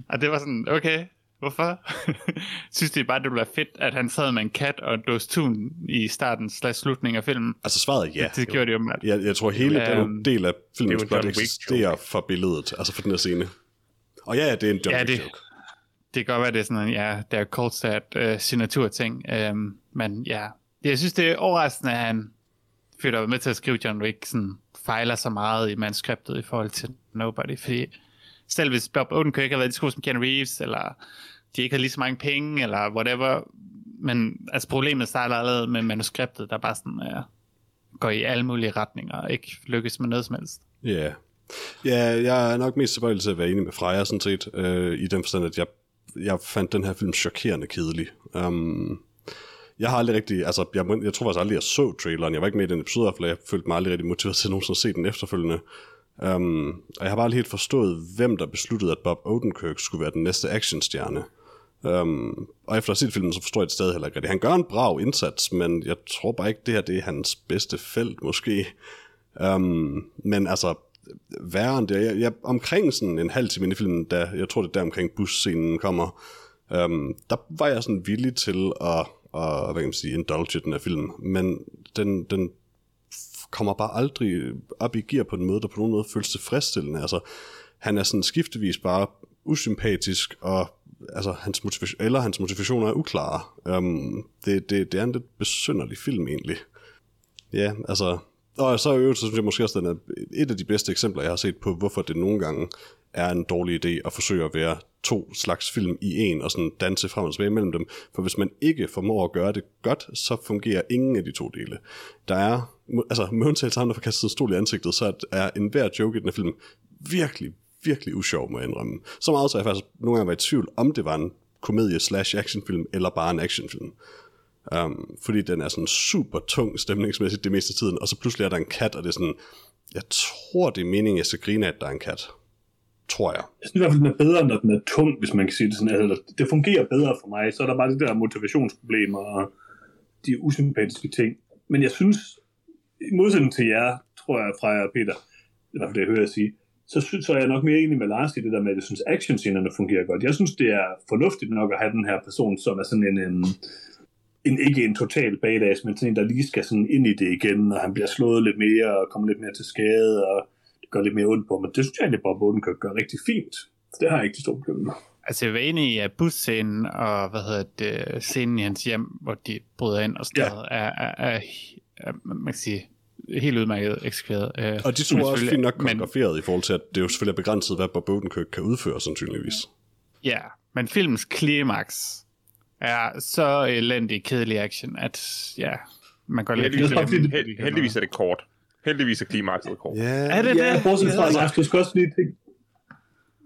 og det var sådan, okay, hvorfor? [LAUGHS] Synes de bare, det ville være fedt, at han sad med en kat og en dåse tun i starten slash slutningen af filmen? altså svaret er ja. Det gjorde de jo meget. Jeg, jeg tror, hele den del af filmens det er jo en plot John Wick eksisterer for billedet, altså for den her scene. Og ja, ja, det er en John Ja, Wick det- joke. Det kan godt være, det er sådan en, ja, det er cold sat uh, signaturting. Um, men ja, jeg synes, det er overraskende, at han fyr, der var med til at skrive John Wick, sådan, fejler så meget i manuskriptet i forhold til Nobody. Fordi selv hvis Bob Odenkirk har været så god som Keanu Reeves, eller de ikke har lige så mange penge, eller whatever, men altså problemet starter allerede med manuskriptet, der bare sådan uh, går i alle mulige retninger, og ikke lykkes med noget som helst. Ja. Ja, jeg er nok mest tilbøjelig til at være enig med Freja, sådan set, øh, i den forstand, at jeg, jeg fandt den her film chokerende kedelig. Um, jeg har aldrig rigtig, altså, jeg, jeg tror faktisk aldrig, jeg så traileren. Jeg var ikke med i den episode, for jeg følte mig aldrig rigtig motiveret til nogensinde at se den efterfølgende. Um, og jeg har bare aldrig helt forstået, hvem der besluttede, at Bob Odenkirk skulle være den næste actionstjerne. Um, og efter at have set filmen, så forstår jeg det stadig heller ikke rigtigt. Han gør en brav indsats, men jeg tror bare ikke, det her det er hans bedste felt, måske. Um, men altså, værre end det. Jeg, jeg, omkring sådan en halv time ind i filmen, da, jeg tror det er der omkring busscenen kommer, um, der var jeg sådan villig til at, at hvad kan man sige, indulge den her film. Men den, den kommer bare aldrig op i gear på en måde, der på nogen måde føles tilfredsstillende. Altså, han er sådan skiftevis bare usympatisk, og altså, hans motivation, eller hans motivationer er uklare. Um, det, det, det er en lidt besynderlig film egentlig. Ja, altså... Og så i øvrigt, så synes jeg måske også, at den er et af de bedste eksempler, jeg har set på, hvorfor det nogle gange er en dårlig idé at forsøge at være to slags film i en, og sådan danse frem og tilbage mellem dem. For hvis man ikke formår at gøre det godt, så fungerer ingen af de to dele. Der er, altså med undtagelse af ham, der får kastet en stol i ansigtet, så er enhver joke i den her film virkelig, virkelig usjov, må jeg indrømme. Så meget, så jeg faktisk nogle gange var i tvivl, om det var en komedie slash actionfilm, eller bare en actionfilm. Um, fordi den er sådan super tung stemningsmæssigt det meste af tiden, og så pludselig er der en kat, og det er sådan, jeg tror det er meningen, jeg skal grine at der er en kat. Tror jeg. Jeg synes i hvert fald, den er bedre, når den er tung, hvis man kan sige det sådan. Altså, det fungerer bedre for mig. Så er der bare de der motivationsproblemer og de usympatiske ting. Men jeg synes, i modsætning til jer, tror jeg, fra jer og Peter, i hvert fald det, jeg hører jeg sige, så, synes, så er jeg nok mere enig med Lars i det der med, at jeg synes, actionscenerne fungerer godt. Jeg synes, det er fornuftigt nok at have den her person, som er sådan en, en, en ikke en total badass, men sådan en, der lige skal sådan ind i det igen, og han bliver slået lidt mere, og kommer lidt mere til skade, og det gør lidt mere ondt på, men det synes jeg egentlig, Bob Odenkirk gør rigtig fint. Det har jeg ikke de store problemer med. Altså, jeg var enig i, at busscenen og, hvad hedder det, scenen i hans hjem, hvor de bryder ind og sådan Ja. noget, er, er, er, er, man kan sige, helt udmærket eksekveret. Øh, Og de to er også fint nok men, koreograferet i forhold til, at det jo selvfølgelig er begrænset, hvad Bob Odenkirk kan udføre, sandsynligvis. Ja, men filmens klimaks er så elendig, kedelig action, at ja, man går lidt Heldigvis, er heldigvis er det kort. Heldigvis er klimakset kort. Ja, Er det Ja, det? bortset fra, Ja. Lars, du skal også lige tænke,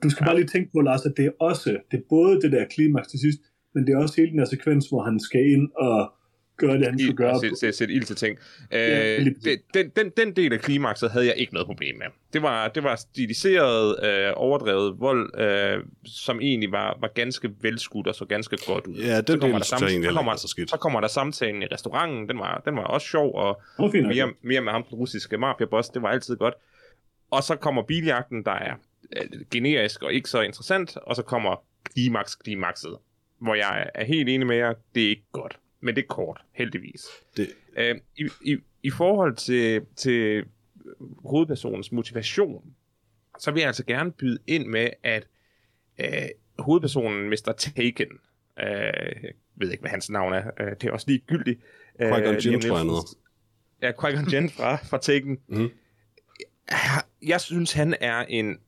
du skal bare lige tænke på, Lars, at det er også, det er både det der klimaks til sidst, men det er også hele den her sekvens, hvor han skal ind og gøre det, han skal Ild, gøre. og sætte, sætte, sætte ild til ting. Ja, Øh, præcis. den, den, den del af klimakset havde jeg ikke noget problem med. Det var, det var stiliseret, øh, overdrevet vold, øh, som egentlig var, var ganske velskudt og så ganske godt ud. Ja, den så kommer del der synes jeg sam- egentlig så kommer, er så skidt. så kommer der samtalen i restauranten, den var, den var også sjov, og fint mere, mere med ham, den russiske mafia-boss, det var altid godt. Og så kommer biljagten, der er øh, generisk og ikke så interessant, og så kommer klimaks klimakset, hvor jeg er helt enig med jer, det er ikke godt, men det er kort, heldigvis. Det, Øh, i, i, I forhold til, til hovedpersonens motivation, så vil jeg altså gerne byde ind med, at øh, hovedpersonen Mr. Taken, øh, jeg ved ikke, hvad hans navn er, øh, det er også ligegyldigt. Øh, Qui-Gon Jinn, tror jeg, noget. Ja, Qui-Gon Jinn fra, fra Taken. Mhm. Jeg, jeg synes, han er en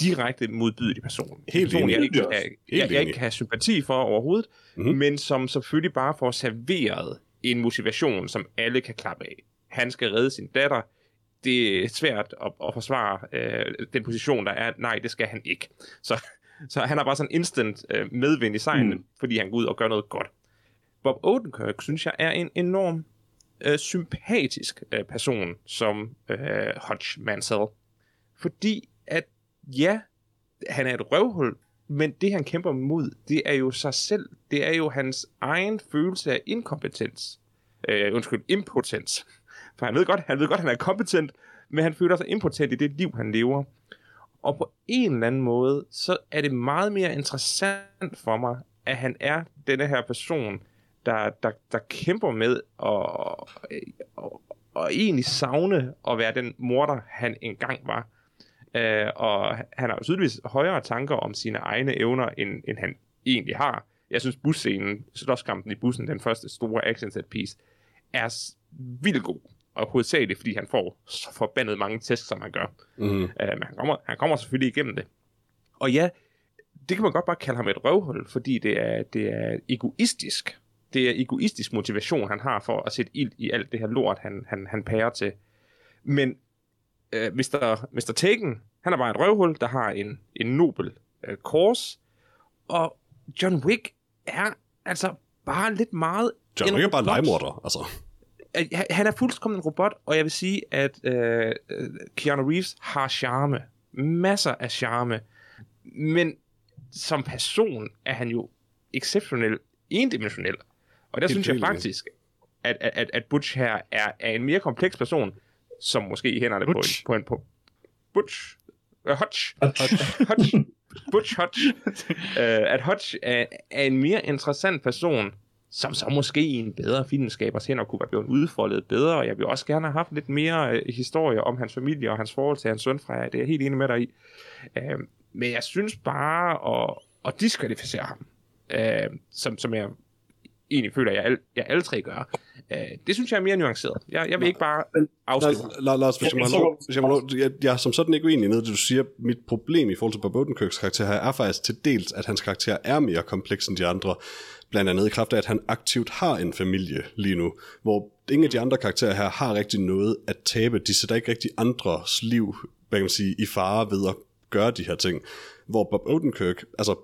direkte modbydelig person. Helt person, jeg ikke, jeg, jeg enig. ikke kan have sympati for overhovedet, Mhm. mm-hmm. men som selvfølgelig bare får serveret en motivation, som alle kan klappe af. Han skal redde sin datter. Det er svært at, at forsvare øh, den position, der er. Nej, det skal han ikke. Så, så han har bare sådan instant øh, medvind i sejlen, mm. fordi han går ud og gør noget godt. Bob Odenkirk, synes jeg, er en enorm øh, sympatisk øh, person som øh, Hodge Mansell. Fordi at, ja, han er et røvhul, men det han kæmper mod, det er jo sig selv. Det er jo hans egen følelse af inkompetens. Øh, undskyld, impotens. [LAUGHS] For han ved godt, han ved godt, han er kompetent, men han føler sig impotent i det liv, han lever. Og på en eller anden måde, så er det meget mere interessant for mig, at han er denne her person, der, der, der kæmper med at, og, og egentlig savne at være den morder, han engang var. Øh, og han har jo tydeligvis højere tanker om sine egne evner, end, end han egentlig har. Jeg synes, busscenen, slåskampen i bussen, den første store action set piece, er vildt god. Og hovedsageligt, fordi han får så forbandet mange tæsk, som han gør. mm, Øh, men han kommer, han kommer selvfølgelig igennem det. Og ja, det kan man godt bare kalde ham et røvhul, fordi det er, det er egoistisk. Det er egoistisk motivation, han har for at sætte ild i alt det her lort, han, han, han pærer til. Men øh, Mr. Mr. Taken, han er bare et røvhul, der har en, en nobel øh, kors. Og John Wick er altså bare lidt meget John Wick er bare legemorder, altså. Han- er fuldkommen en robot, og jeg vil sige, at øh, øh, Keanu Reeves har charme. Masser af charme. Men som person er han jo exceptionelt endimensionel. Og der Helt synes jeg faktisk, at, at, at, at Butch her er, er en mere kompleks person, som måske i hænderne på en, på en på Butch. Uh, Hutch. Hutch. Butch Hutch. uh, [LAUGHS] at Hutch er, er en mere interessant person, som så måske i en bedre filmskabers hænder kunne være blevet udfoldet bedre, og jeg vil også gerne have haft lidt mere øh, historie om hans familie og hans forhold til hans søn fra det er jeg helt enig med dig i. Øh, men jeg synes bare at, at diskvalificere ham, øh, som, som jeg egentlig føler, at jeg, al, jeg alle tre gør, øh, det synes jeg er mere nuanceret. Jeg, jeg vil ikke bare afskrive. Lars, hvis jeg må have lov, hvis jeg, må have lov jeg, jeg er som sådan ikke uenig i noget, det du siger. Mit problem i forhold til Bob Odenkirks karakter her er faktisk til dels, at hans karakter er mere kompleks end de andre. Blandt andet i kraft af, at han aktivt har en familie lige nu, hvor ingen af de andre karakterer her har rigtig noget at tabe. De sætter ikke rigtig andres liv hvad kan man sige, i fare ved at gøre de her ting. Hvor Bob Odenkirk, altså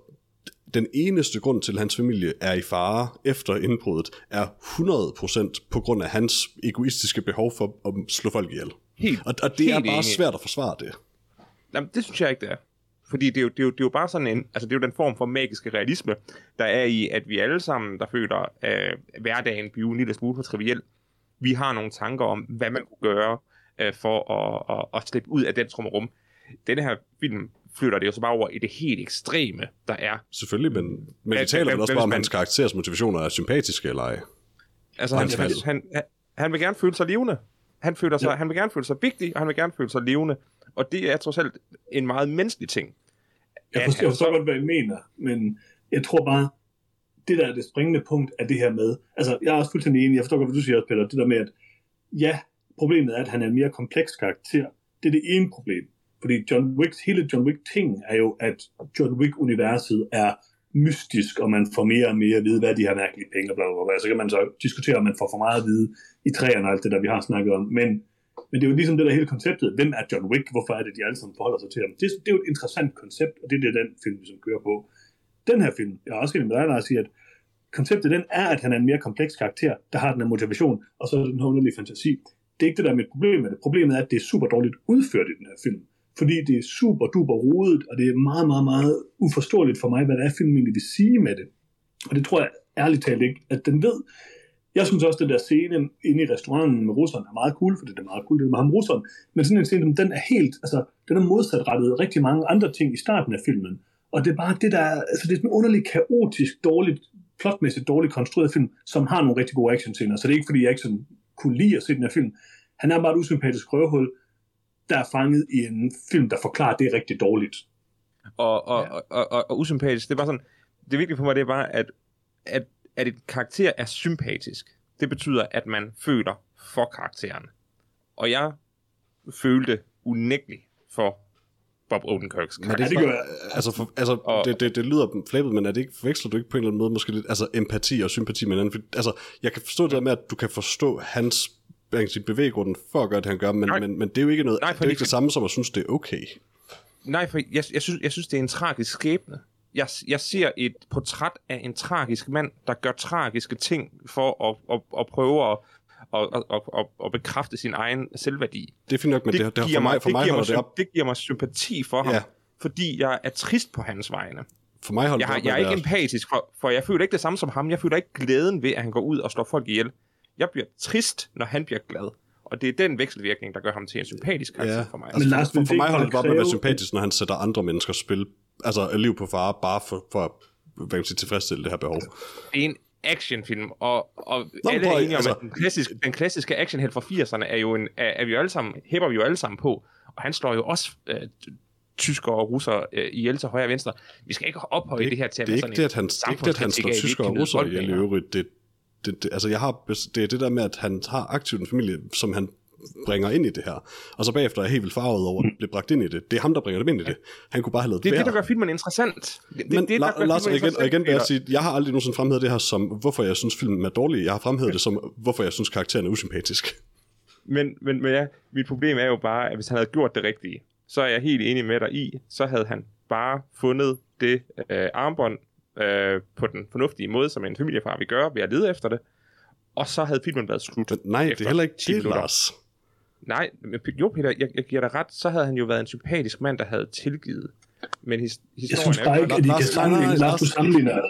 den eneste grund til, at hans familie er i fare efter indbruddet, er 100% på grund af hans egoistiske behov for at slå folk ihjel. Helt, Og, og det er helt bare enig. svært at forsvare det. Jamen, det synes jeg ikke, det er. Fordi det er, jo, det, er jo, det er jo bare sådan en, altså det er jo den form for magiske realisme, der er i, at vi alle sammen, der føler øh, hverdagen blive en lille smule for triviel, vi har nogle tanker om, hvad man kunne gøre øh, for at, at, at slippe ud af den trummerum. Denne her film flytter det jo så bare over i det helt ekstreme, der er. Selvfølgelig, men, men vi taler vel også bare om, hans karakteres motivationer er sympatiske eller ej. Altså, han, han, han, han, vil gerne føle sig levende. Han, føler sig, Ja. han vil gerne føle sig vigtig, og han vil gerne føle sig levende. Og det er trods alt en meget menneskelig ting. Jeg forstår, jeg forstår godt, hvad I mener, men jeg tror bare, det der er det springende punkt er det her med, altså jeg er også fuldstændig enig, jeg forstår godt, hvad du siger, Peter, det der med, at ja, problemet er, at han er en mere kompleks karakter. Det er det ene problem. Fordi John Wicks, hele John Wick-ting er jo, at John Wick-universet er mystisk, og man får mere og mere at vide, hvad de her mærkelige penge, og bla, bla, bla. Så kan man så diskutere, om man får for meget at vide i træerne og alt det der, vi har snakket om. Men Men det er jo ligesom det der hele konceptet. Hvem er John Wick? Hvorfor er det, de alle sammen forholder sig til ham? Det, det er jo et interessant koncept, og det er det, den film, som kører på. Den her film, jeg er også enig med dig, Lars, sige, at konceptet den er, at han er en mere kompleks karakter, der har den her motivation, og så er det den her underlige fantasi. Det er ikke det, der er mit problem med det. Problemet er, at det er super dårligt udført i den her film. Fordi det er super duper rodet, og det er meget, meget, meget uforståeligt for mig, hvad det er, filmen egentlig vil sige med det. Og det tror jeg ærligt talt ikke, at den ved. Jeg synes også, at den der scene inde i restauranten med russeren er meget cool, for det er meget cool, det er med ham russeren. Men sådan en scene, den er helt, altså, den er modsatrettet rigtig mange andre ting i starten af filmen. Og det er bare det der, altså det er sådan en underlig, kaotisk, dårligt, plotmæssigt dårligt konstrueret film, som har nogle rigtig gode actionscener. Så det er ikke, fordi jeg ikke sådan kunne lide at se den her film. Han er bare et usympatisk røvhul, der er fanget i en film, der forklarer, det rigtig dårligt. Og, og, ja. og, og, og, og usympatisk, det er bare sådan, det vigtige for mig, det er bare, at, at, at et karakter er sympatisk. Det betyder, at man føler for karakteren. Og jeg følte unægteligt for Bob Odenkirks Men er det, ikke, altså, for, altså Og- det, det, det lyder flæbet, men er det ikke, forveksler du ikke på en eller anden måde måske lidt, altså empati og sympati med hinanden? For, altså, jeg kan forstå det der med, at du kan forstå hans hvad kan sige, bevæggrunden for at gøre det, han gør, men, Nej. men, men det er jo ikke noget, Nej, det er for det- ikke det samme som at synes, det er okay. Nej, for jeg, jeg, synes, jeg synes, det er en tragisk skæbne. Jeg, jeg ser et portræt af en tragisk mand, der gør tragiske ting for at, at, at prøve at, at, at, at, at bekræfte sin egen selvværdi. Det er fint nok, men det, det, det giver for mig, for mig giver holder det op, det giver mig sympati for ham, Ja. fordi jeg er trist på hans vegne. for mig holder Jeg, det op jeg er ikke empatisk, for, for jeg føler ikke det samme som ham. Jeg føler ikke glæden ved, at han går ud og slår folk ihjel. Jeg bliver trist, når han bliver glad. Og det er den vekselvirkning, der gør ham til en sympatisk karakter Ja, for mig. altså, Men for, Lars, for, vil for det mig holder det bare med at være sympatisk, når han sætter andre menneskers spil, altså liv på fare, bare for, for at hvad kan man sige, tilfredsstille det her behov. det er en actionfilm, og, og Nå, alle er enige om, altså- at den klassiske, den klassiske actionhelt fra 80'erne er jo en, er, er vi jo alle sammen, hæpper vi jo alle sammen på, og han slår jo også øh, tyskere og russere øh, ihjel til højre og venstre. Vi skal ikke ophøje det, det her til at det er være ikke sådan det, en at han, det er ikke det, at han slår tyskere og russere ihjel i øvrigt. Det, det, det, altså jeg har, det er det der med, at han har aktivt en familie, som han bringer ind i det her. Og så bagefter er jeg helt vildt farvet over, at det bliver bragt ind i det. Det er ham, der bringer dem ind i det. Han kunne bare have lavet Det er værd. det, der gør filmen interessant. Det, det, Men det, der La- gør Lars, og igen, og igen vil jeg sige, jeg har aldrig nogensinde fremhævet det her som, hvorfor jeg synes filmen er dårlig. Jeg har fremhævet det som, hvorfor jeg synes karakteren er usympatisk. Men, men, men ja, mit problem er jo bare, at hvis han havde gjort det rigtige, så er jeg helt enig med dig i, så havde han bare fundet det øh, armbånd øh, på den fornuftige måde, som en familiefar vil gøre ved at lede efter det, og så havde filmen været slut. Men nej, det er heller ikke 10 det. Lars. Nej, jo Peter, jeg, jeg giver dig ret, så havde han jo været en sympatisk mand, der havde tilgivet. Men his, Jeg historien synes er bare jo ikke, at de Lars- kan sammenligne. Lars, du sammenligner.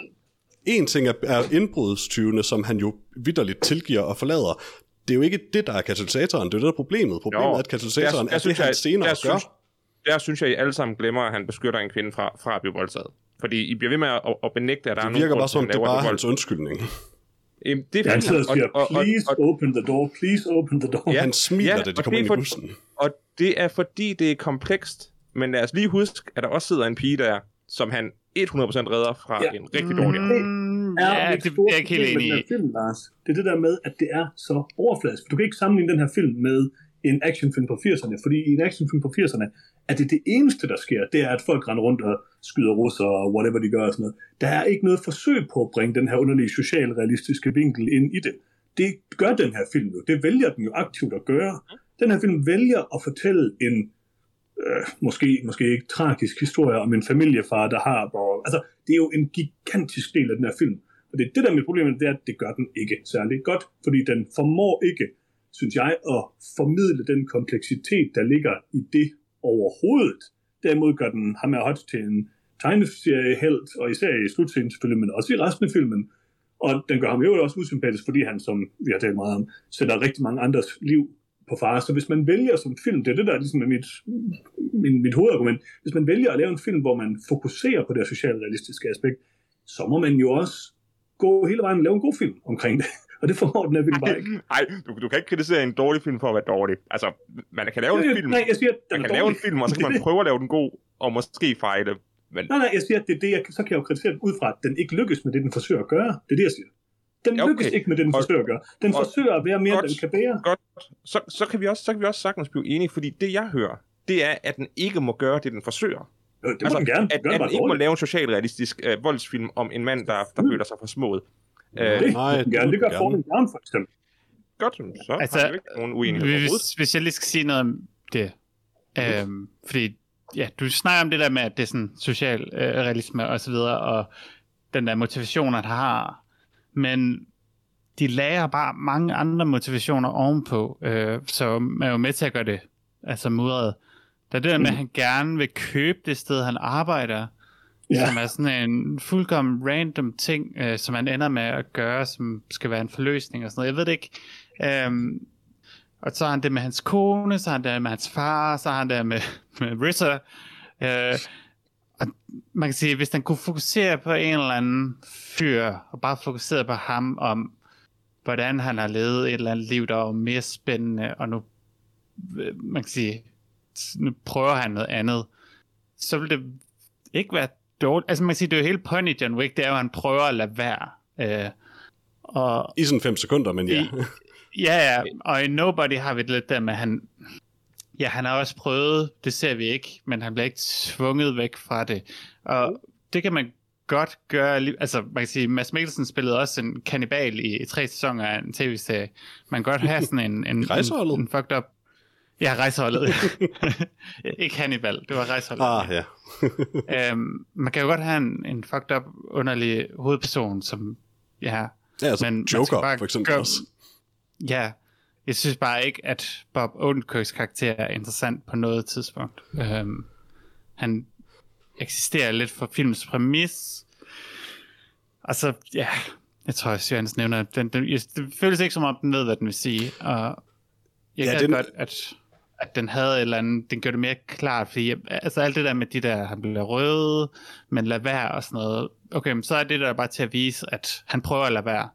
En ting er, er indbrudstyvene, som han jo vidderligt tilgiver og forlader. Det er jo ikke det, der er katalysatoren. Det er det, der er problemet. Problemet Jo, er, at katalysatoren der er det, synes han jeg- senere der gør. synes- Der synes jeg, I alle sammen glemmer, at han beskytter en kvinde fra, fra at blive voldtaget. Fordi I bliver ved med at, at benægte, at der er Det nogen virker grund bare til, som, at det han er bare det hans undskyldning. Jamen, det er Han sidder og siger, og, og, please og, open the door, please open the door. Ja. Han smiler, Ja, da de kommer det ind er i bussen. og det er fordi, det er komplekst. Men lad os lige huske, at der også sidder en pige der, som han 100% redder fra Ja. ja. en rigtig dårlig mm. Mm, er ja, mit det store er jeg ikke helt problem med enig den i. her film, Lars. Det er det der med, at det er så overfladisk. Du kan ikke sammenligne den her film med en actionfilm på 80'erne, fordi i en actionfilm på 80'erne, er det det eneste, der sker, det er, at folk render rundt og skyder russer og whatever de gør og sådan noget. Der er ikke noget forsøg på at bringe den her underlige socialrealistiske vinkel ind i det. Det gør den her film jo. Det vælger den jo aktivt at gøre. Den her film vælger at fortælle en øh, måske, måske ikke tragisk historie om en familiefar, der har... Og, altså, det er jo en gigantisk del af den her film. Og det er det der er mit problem, det er, at det gør den ikke særlig godt, fordi den formår ikke, synes jeg, at formidle den kompleksitet, der ligger i det overhovedet. Derimod gør den ham er hot til en tegneseriehelt, og især i slutscenen selvfølgelig, men også i resten af filmen. Og den gør ham jo også usympatisk, fordi han, som vi har talt meget om, sætter rigtig mange andres liv på fare. Så hvis man vælger som film, det er det der ligesom er mit, min, mit hovedargument, hvis man vælger at lave en film, hvor man fokuserer på det socialrealistiske aspekt, så må man jo også gå hele vejen og lave en god film omkring det. Og det formår den her film bare ikke. Nej, du, du kan ikke kritisere en dårlig film for at være dårlig. Altså, man kan lave en film, Nej, jeg siger, at den man kan lave en dårlig. film, og så kan man [LAUGHS] prøve at lave den god, og måske fejle. Men Nej, nej, jeg siger, at det er det, jeg, så kan jeg jo kritisere den ud fra, at den ikke lykkes med det, den forsøger at gøre. Det er det, jeg siger. Den Ja, okay. lykkes ikke med det, den Og- forsøger at gøre. Den og- forsøger at være mere, end godt. den kan bære. godt, så, så, kan vi også, så kan vi også sagtens blive enige, fordi det jeg hører, det er, at den ikke må gøre det, den forsøger. Jo, det må den gerne. At, Gør at den den ikke må dårligt. lave en socialrealistisk øh, voldsfilm om en mand, der, der Mm. føler sig for smået. Øh, Det Nej, den gerne. Det gør. Falling Down for eksempel. Godt, så Altså, har vi ikke nogen uenighed Hvis, hvis jeg lige skal sige noget om det. Øhm, fordi, ja, du snakker om det der med, at det er sådan social øh, realisme og så videre, og den der motivation, at har. Men de lager bare mange andre motivationer ovenpå, øh, så man er jo med til at gøre det altså mudret. Der er det der med, at han gerne vil købe det sted, han arbejder, Ja. som er sådan en fuldkommen random ting, øh, som han ender med at gøre, som skal være en forløsning og sådan noget. Jeg ved det ikke. Øhm, og så har han det med hans kone, så har han det med hans far, så har han det med, [LAUGHS] med Ritter. Øh, og man kan sige, hvis han kunne fokusere på en eller anden fyr, og bare fokusere på ham om, hvordan han har levet et eller andet liv, der var mere spændende, og nu, øh, man kan sige, nu prøver han noget andet, så ville det ikke være dårligt. Altså man kan sige, det er jo hele point i John Wick, det er jo, at han prøver at lade være. Øh, og I sådan fem sekunder, men ja. Ja, ja, og i Nobody har vi det lidt der med, han, ja, han har også prøvet, det ser vi ikke, men han bliver ikke tvunget væk fra det. Og det kan man godt gøre, altså man kan sige, Mads Mikkelsen spillede også en kannibal i, i tre sæsoner af en tv-serie. Man kan godt have sådan en, en, en, en fucked up, ja, rejseholdet. [LAUGHS] ikke Hannibal, det var rejseholdet. Ah, ja. [LAUGHS] Øhm, man kan jo godt have en, en fucked up, underlig hovedperson, som, ja, Ja, altså Men Joker, bare for eksempel gøre- også. Ja, jeg synes bare ikke, at Bob Odenkirks karakter er interessant på noget tidspunkt. Øhm, han eksisterer lidt for filmens præmis. Altså, ja, jeg tror, at Jørgens nævner, den, den, jeg- det føles ikke som om, den ved, hvad den vil sige. Og jeg Ja, ja, den- godt, at, at den havde et eller andet, den gjorde det mere klart, fordi altså alt det der med de der, han bliver røde, men lad være og sådan noget. Okay, men så er det der bare til at vise, at han prøver at lade være.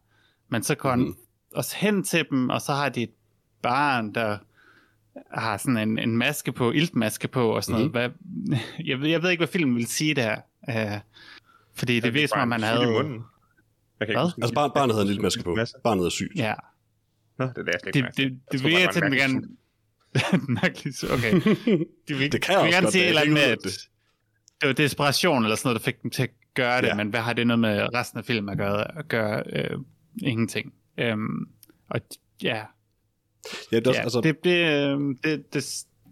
Men så går han Mhm. også hen til dem, og så har de et barn, der har sådan en, en maske på, iltmaske på og sådan Mhm. noget. Hvad, [LAUGHS] jeg, ved, jeg ved ikke, hvad filmen vil sige der. Uh, fordi det Er virker som om, bare man havde... munden? Jeg kan Hvad? Altså barn, barnet havde en lille maske på. Barnet er sygt. Ja, Nå, det lader jeg slet det, ikke det, det, det troede bare, virker til, at det den gerne... [LAUGHS] Mærkeligt, okay. [LAUGHS] De vil, Det kan de vil også gerne godt sige et eller være. andet med, Jeg at kan det var desperation eller sådan noget, der fik dem til at gøre det, Ja. men hvad har det noget med resten af filmen at gøre? At gøre øh, ingenting. Øhm, og ja, Ja, det er også, ja altså, det, det, øh, det, det,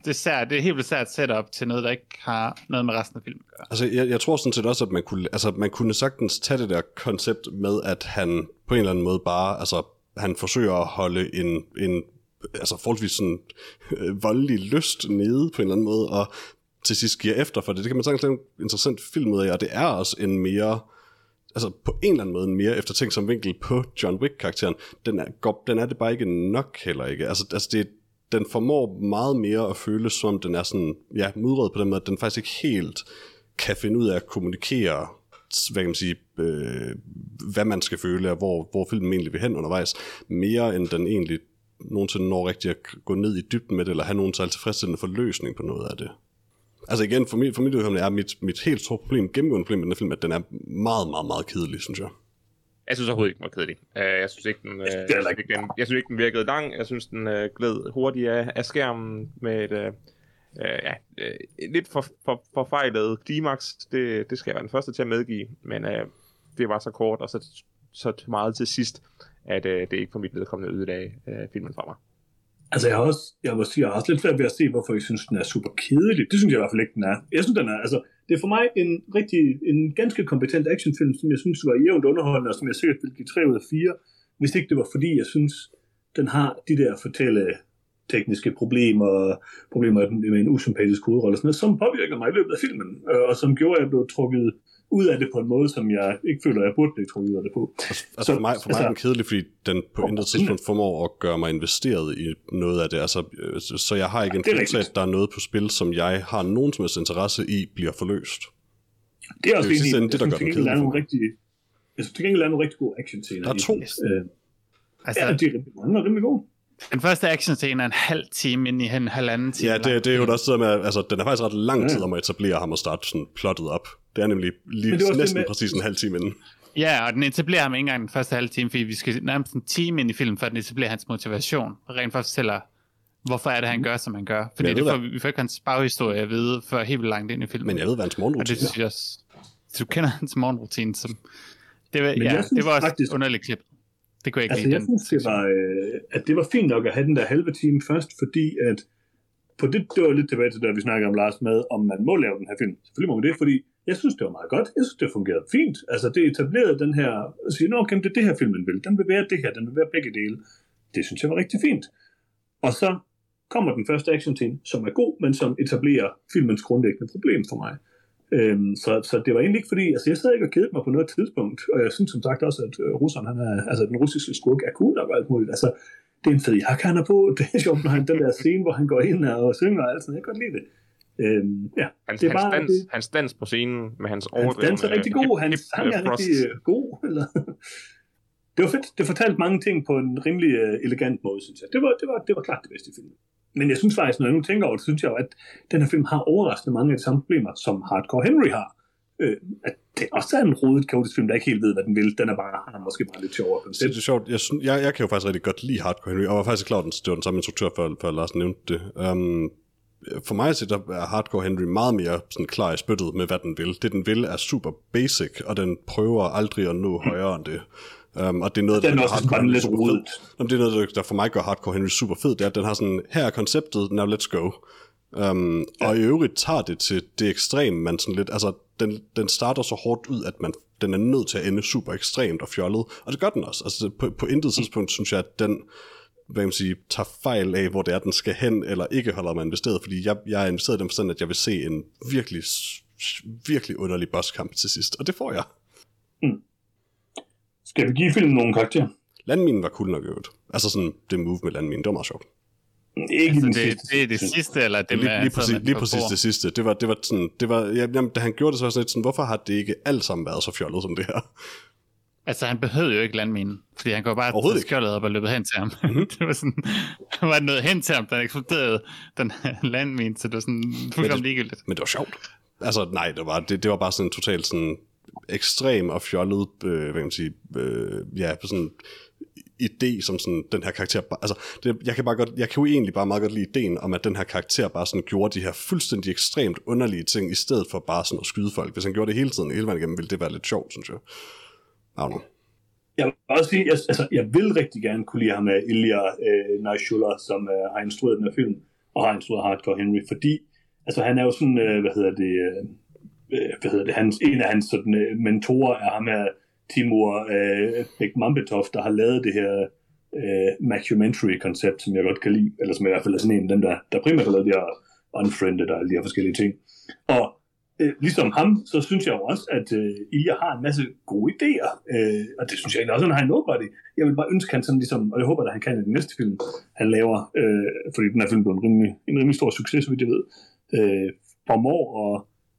det, sær, det er helt vildt sært setup til noget, der ikke har noget med resten af filmen at gøre. Altså, jeg, jeg tror sådan set også, at man kunne, altså, man kunne sagtens tage det der koncept med, at han på en eller anden måde bare, altså, han forsøger at holde en, en altså forholdsvis sådan øh, voldelig lyst nede på en eller anden måde, og til sidst giver efter for det. Det kan man sagtens lave en interessant film ud af, og det er også en mere, altså på en eller anden måde en mere eftertænksom vinkel på John Wick-karakteren. Den er, går, den er det bare ikke nok heller ikke. Altså, altså det, den formår meget mere at føles som, den er sådan, ja, mudret på den måde, at den faktisk ikke helt kan finde ud af at kommunikere, hvad kan man sige, øh, hvad man skal føle, og hvor, hvor filmen egentlig vil hen undervejs, mere end den egentlig nogensinde når rigtig at gå ned i dybden med det, eller have nogen særlig tilfredsstillende forløsning på noget af det. Altså igen, for mit, for mit vedkommende er mit, mit helt store problem, gennemgående problem med den her film, at den er meget, meget, meget kedelig, synes jeg. Jeg synes overhovedet ikke, den var kedelig. Uh, jeg synes ikke, den, heller jeg, synes ikke. den, jeg synes ikke, den virkede lang. Jeg synes, den uh, gled hurtigt af, af skærmen med et uh, uh, ja, uh, lidt for, for, forfejlet klimaks. Det, det skal jeg være den første til at medgive. Men uh, det var så kort, og så, så meget til sidst, at øh, det ikke for mit vedkommende ødelagde øh, filmen fra mig. Altså, jeg har også, jeg må sige, jeg har også lidt svært ved at se, hvorfor jeg synes, den er super kedelig. Det synes jeg i hvert fald ikke, den er. Jeg synes, den er, altså, det er for mig en rigtig, en ganske kompetent actionfilm, som jeg synes var jævnt underholdende, og som jeg sikkert ville give 3 ud af 4, hvis ikke det var fordi, jeg synes, den har de der fortælle tekniske problemer, problemer med en usympatisk hovedrolle, og sådan noget, som påvirker mig i løbet af filmen, øh, og som gjorde, at jeg blev trukket ud af det på en måde, som jeg ikke føler, at jeg burde blive trukket ud af det på. Altså, Så- altså for mig, for mig er den altså- kedelig, fordi den på intet tidspunkt formår at gøre mig investeret i noget af det. Altså, øh, så- jeg har ikke en Det er følelse af, at der er noget på spil, som jeg har nogen som helst interesse i, bliver forløst. Det er også Det er Jeg det, der gør den er kedelig for nogle mig. rigtig, jeg synes til gengæld, der er nogle rigtig gode action-scener. Der er i to. Øh, Altså, ja, de er rimelig mange og rimelig gode. den første action scene er en halv time ind i en halvanden time. Ja, det, det er jo der med, altså, den er faktisk ret lang Ja. tid om at etablere ham og starte sådan plottet op. Det er nemlig lige Men det er næsten med- præcis en halv time inden. Ja, og den etablerer ham ikke engang den første halve time, fordi vi skal nærmest en time ind i filmen, for at den etablerer hans motivation. Og rent faktisk fortæller, hvorfor er det, han gør, som han gør. Fordi det får, vi får ikke hans baghistorie at vide, før helt vildt langt ind i filmen. Men jeg ved, hvad hans og det morgenrutine synes er. jeg også. Så du kender hans morgenrutine, som... Det var, Men ja, synes det var også faktisk- underligt klip. Det kunne jeg ikke Altså, lide. jeg den synes, det var, øh, at det var fint nok at have den der halve time først, fordi at på det, det var lidt tilbage til da vi snakkede om Lars med, om man må lave den her film. Selvfølgelig må man det, fordi jeg synes, det var meget godt. Jeg synes, det fungerede fint. Altså, det etablerede den her, at sige, Nå, okay, det er det her filmen vil. Den vil være det her, den vil være begge dele. Det synes jeg var rigtig fint. Og så kommer den første action scene, som er god, men som etablerer filmens grundlæggende problem for mig. Øhm, så, så det var egentlig ikke fordi, altså jeg sad ikke og kedede mig på noget tidspunkt, og jeg synes som sagt også, at øh, russeren, han er, altså den russiske skurk er cool og alt muligt. Altså, det er en fed jakke, han er på, [LAUGHS] det er sjovt, når han, den der scene, hvor han går ind og synger og alt sådan, jeg kan godt lide det. Øhm, ja, Hans, det er hans, bare, dans, det, hans dans på scenen med hans hans overdrevne... dans er rigtig god, hans hip, sang er øh, rigtig thrusts. øh, god, eller... det var fedt, det fortalte mange ting på en rimelig øh, elegant måde, synes jeg. Det var, det var, det var klart det bedste i filmen. Men jeg synes faktisk, når jeg nu tænker over det, synes jeg jo, at den her film har overraskende mange af de samme problemer, som Hardcore Henry har. Øh, at det også er en rodet, kaotisk film, der ikke helt ved, hvad den vil. Den er bare, er måske bare lidt sjovere Det, koncept. det er sjovt. Jeg, synes, jeg, jeg kan jo faktisk rigtig godt lide Hardcore Henry, og jeg var faktisk klar, at det var den samme instruktør, før, før Lars nævnte det. Um, for mig at se, der er Hardcore Henry meget mere sådan klar i spyttet med, hvad den vil. Det, den vil, er super basic, og den prøver aldrig at nå højere end det. Um, og det er noget, Den er der også Hardcore bare lidt rodet. Jamen, det er noget, der- der for mig gør Hardcore Henry super fed, det er, at den har sådan, her er konceptet, now let's go. Um, ja. Og i øvrigt tager det til det ekstreme, man sådan lidt, altså den, den starter så hårdt ud, at man, den er nødt til at ende super ekstremt og fjollet, og det gør den også. Altså på, på intet tidspunkt synes jeg, at den hvad man sige, tager fejl af, hvor det er, den skal hen, eller ikke holder mig investeret, fordi jeg, jeg er investeret i den forstand, at jeg vil se en virkelig, virkelig underlig bosskamp til sidst, og det får jeg. Skal vi give filmen nogle karakterer? Landminen var cool nok øvrigt. Altså sådan, det move med landminen, det var meget sjovt. Ikke Altså, det, sidste. det er det sidste, eller det lige, lige, præcis, lige præcis det sidste. Det var, det var sådan, det var, ja, jamen, da han gjorde det, så var sådan lidt sådan, hvorfor har det ikke alt sammen været så fjollet som det her? Altså, han behøvede jo ikke landminen, fordi han går bare til skjoldet op og løbet hen til ham. Mhm. [LAUGHS] det var sådan, der var noget hen til ham, der eksploderede den landmine, så det var sådan fuldkommen ligegyldigt. Men det var sjovt. Altså, nej, det var, det, det var bare sådan en totalt sådan ekstrem og fjollet, øh, hvad kan man sige, øh, ja, sådan idé, som sådan den her karakter, altså, det, jeg kan bare godt, jeg kan jo egentlig bare meget godt lide ideen om, at den her karakter bare sådan gjorde de her fuldstændig ekstremt underlige ting, i stedet for bare sådan at skyde folk. Hvis han gjorde det hele tiden, hele vejen igennem, ville det være lidt sjovt, synes jeg. I. Jeg vil også sige, jeg, altså, jeg vil rigtig gerne kunne lide ham med Ilya øh, Naishula, som øh, har instrueret den her film, og har instrueret Hardcore Henry, fordi altså, han er jo sådan, øh, hvad hedder det, øh, øh, hvad hedder det, hans, en af hans sådan, øh, mentorer er ham her, Timur øh, Bekmambetov, der har lavet det her øh, mockumentary-koncept, som jeg godt kan lide, eller som i hvert fald er sådan en af dem, der, der primært har lavet de her Unfriended og alle de her forskellige ting. Og øh, ligesom ham, så synes jeg jo også, at øh, Ilja har en masse gode idéer, øh, og det synes jeg egentlig også, at han har en nobody. Jeg vil bare ønske, at han sådan ligesom, og jeg håber, at han kan i den næste film, han laver, øh, fordi den her film blev en rimelig, en rimelig stor succes, så vidt jeg ved, øh, formår at,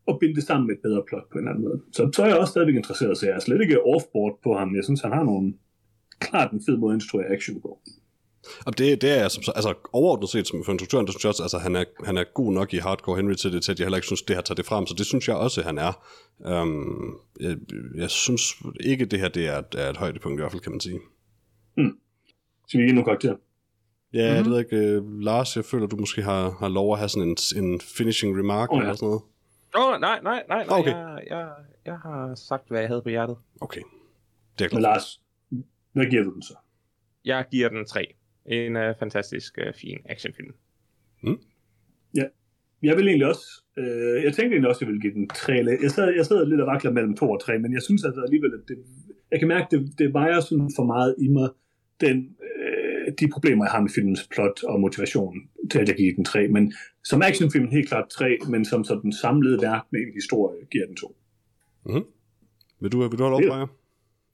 at binde det sammen med et bedre plot på en eller anden måde. Så, så er jeg også stadigvæk interesseret, så jeg er slet ikke offboard på ham. Jeg synes, han har nogle, klart en fed måde at instruere action på. Og det, det er jeg som, så- altså overordnet set som for instruktøren, der synes jeg også, altså han er, han er god nok i Hardcore Henry til det, til at jeg heller ikke synes, det her tager det frem, så det synes jeg også, han er. Um, jeg, jeg synes ikke, det her det er, et- er et højdepunkt i hvert fald, kan man sige. Skal vi give nogle karakterer? Ja, mm-hmm. Mhm. det ved jeg ikke, uh, Lars, jeg føler, du måske har, har lov at have sådan en, en finishing remark oh, ja. eller sådan noget. Åh, oh, nej, nej, nej, nej. Okay. Jeg, jeg, jeg har sagt, hvad jeg havde på hjertet. Okay, det er for. Lars, hvad giver du den så? Jeg giver den 3. En uh, fantastisk uh, fin actionfilm. Jeg vil egentlig også, øh, jeg tænkte egentlig også, at jeg ville give den 3. Jeg sad, jeg sad lidt og vakler mellem 2 og 3, men jeg synes altså alligevel, at det, jeg kan mærke, at det, det vejer sådan for meget i mig, den, de problemer, jeg har med filmens plot og motivation til, at jeg giver den 3. Men som actionfilm helt klart 3, men som sådan samlet værk med en historie, giver den 2. Vil du, vil du have lov, Ja. Freja?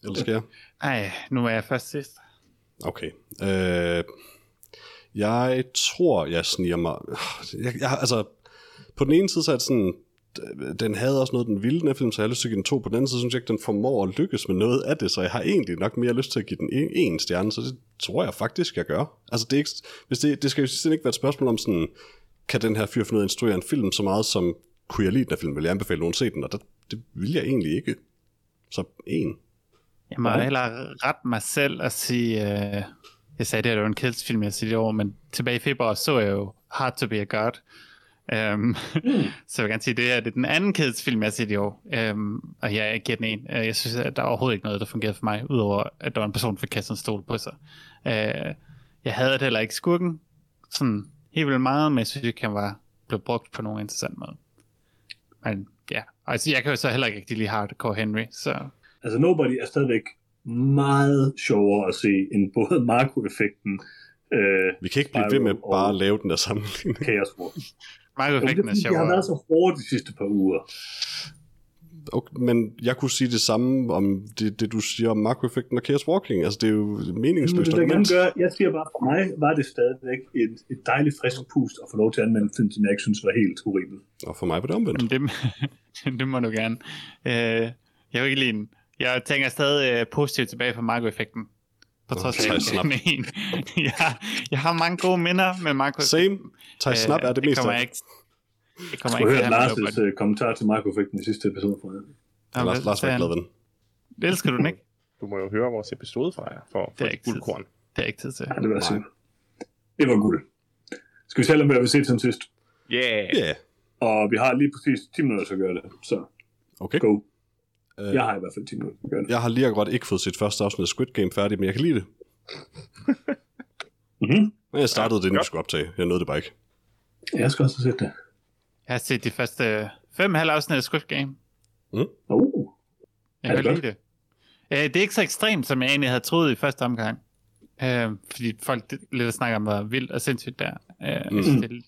Eller skal jeg? Ej, nu er jeg først sidst. Okay. Øh, jeg tror, jeg sniger mig... Jeg, jeg, altså, på den ene side, så er det sådan... Den havde også noget, den ville, den her film, så jeg har lyst til at give den to. På den anden side, synes jeg ikke, den formår at lykkes med noget af det, så jeg har egentlig nok mere lyst til at give den en, en stjerne, så det tror jeg faktisk, jeg gør. Altså, det, er ikke, hvis det, det skal jo ikke være et spørgsmål om sådan, kan den her fyr finde ud af at instruere en film så meget, som kunne jeg lide den her film, vil jeg anbefale nogen at se den, og der, det vil jeg egentlig ikke. Så en. Jeg må Ja. hellere rette mig selv og sige, øh, jeg sagde, det her det var en kedelsfilm, jeg siger det over, men tilbage i februar så jeg jo Hard to be a God, Um, [LAUGHS] så jeg vil gerne sige, det her det er den anden kædesfilm, jeg har set i år. Um, og jeg giver den en. Uh, jeg synes, at der er overhovedet ikke noget, der fungerede for mig, udover at der var en person, der fik kastet en stol på sig. Uh, jeg havde det heller ikke skurken sådan helt vildt meget, men jeg synes ikke, han var blevet brugt på nogen interessant måde. Men ja, altså jeg kan jo så heller ikke rigtig lide Hardcore Henry, så Altså, Nobody er stadigvæk meget sjovere at se end både Marco-effekten, øh, Vi kan ikke blive ved med bare at lave den der sammenligning. Chaos Det er effekten er fordi, de har været sjovere. så hårde de sidste par uger. Okay, men jeg kunne sige det samme om det, det du siger om makroeffekten og Chaos Walking. Altså, det er jo et Men meningsløst det jeg gøre. Jeg siger bare, for mig var det stadigvæk et, et dejligt frisk pust at få lov til at anmelde en film, som jeg ikke synes var helt horribel. Og for mig var det omvendt. Jamen, det, [LAUGHS] det må du gerne. Øh, jeg vil ikke lide den. Jeg tænker stadig øh, positivt tilbage på Marco-effekten. På trods af, Thaj at jeg er en. jeg, jeg har mange gode minder med Marco. Same. Thai Snap er det meste. kommer jeg ikke, det kommer jeg ikke til at have Lars' øh, kommentar til Marco-effekten i sidste episode fra det. Nå, Lars, Lars var ikke glad ved den. Det elsker du den ikke? Du må jo høre vores episode fra jer, for, Det for er de ikke tid guldkorn. Det er ikke tid til. Ja, det var synd. Det var guld. Skal vi tale om, hvad vi set siden sidst? Yeah! Ja, yeah. Og vi har lige præcis 10 minutter til at gøre det, så okay. go. Øh, Jeg har i hvert fald 10 minutter til at gøre det. Jeg har lige akkurat ikke fået sit første afsnit af Squid Game færdigt, men jeg kan lide det. Mm-hmm. Men jeg startede det, inden vi Godt. skulle optage. Jeg nåede det bare ikke. Jeg skal også have set det. Jeg har set de første fem halv afsnit af Squid Game. Oh. Jeg kan det godt lide det. Øh, det er ikke så ekstremt, som jeg egentlig havde troet i første omgang. Øh, fordi folk det- lidt at snakke om, hvor vildt og sindssygt der. Øh, mm. det, det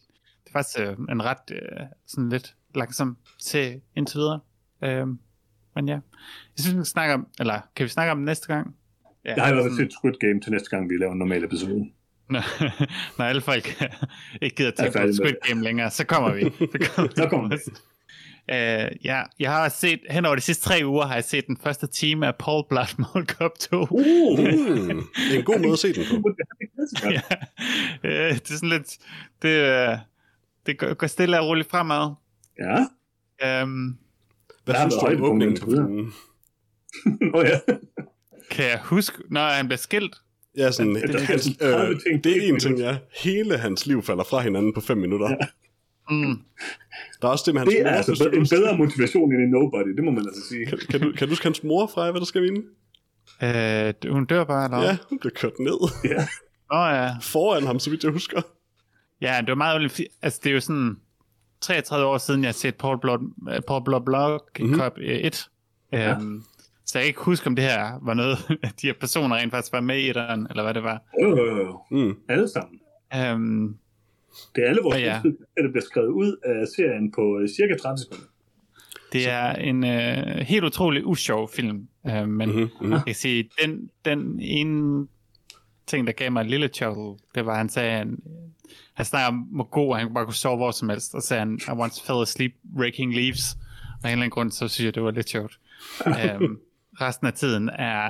er faktisk øh, en ret øh, sådan lidt langsom til indtil videre. Øh, men ja, jeg synes, vi kan snakke om, eller kan vi snakke om det næste gang? Ja, Jeg har i hvert fald sådan- set Squid Game til næste gang, vi laver en normal episode. [LAUGHS] når, alle folk [LAUGHS] ikke gider Er tænke på Squid Game længere, så kommer vi. [LAUGHS] Så kommer, Så kommer vi. Uh, ja, jeg har set, hen over de sidste tre uger, har jeg set den første time af Paul Blart Mall Cup 2. Uh, Mm, det er en god måde at se den på. ja, uh, det er sådan lidt, det, uh, det går, går stille og roligt fremad. Ja. Um, Hvad synes du om åbningen indtil filmen? Oh, ja. kan jeg huske, når han bliver skilt? Ja, sådan, er det, hans, sådan 30 øh, det er en ting, ja. Hele hans liv falder fra hinanden på fem minutter. Ja. Mm. Der er også det med hans Det er mor. altså synes du, en du- bedre motivation end en nobody, det må man altså sige. Kan, kan, du, kan du huske hans mor fra, hvad der skal vinde? Uh, hun dør bare, eller? Ja, hun bliver kørt ned Ja. Oh, ja. foran ham, så vidt jeg husker. Ja, det var meget Altså, det er jo sådan 33 år siden, jeg har set Paul Blart, uh, Paul Blart Blog Mhm. Cup 1. Um, Så jeg kan ikke huske, om det her var noget, at [LAUGHS] de her personer rent faktisk var med i den, eller hvad det var. Øh, Mm. alle sammen. Um, Det er alle vores Ja, ja. ja. der bliver skrevet ud af serien på øh, cirka 30 sekunder. det er en uh, helt utrolig usjov film, uh, men Mhm, mhm. jeg kan sige, den, den ene ting, der gav mig et lille chuckle, det var, at han sagde, at han, han snakker om, hvor god han bare kunne sove hvor som helst, og sagde han, I once fell asleep raking leaves, og af en eller anden grund, så synes jeg, det var lidt sjovt. um, [LAUGHS] resten af tiden er,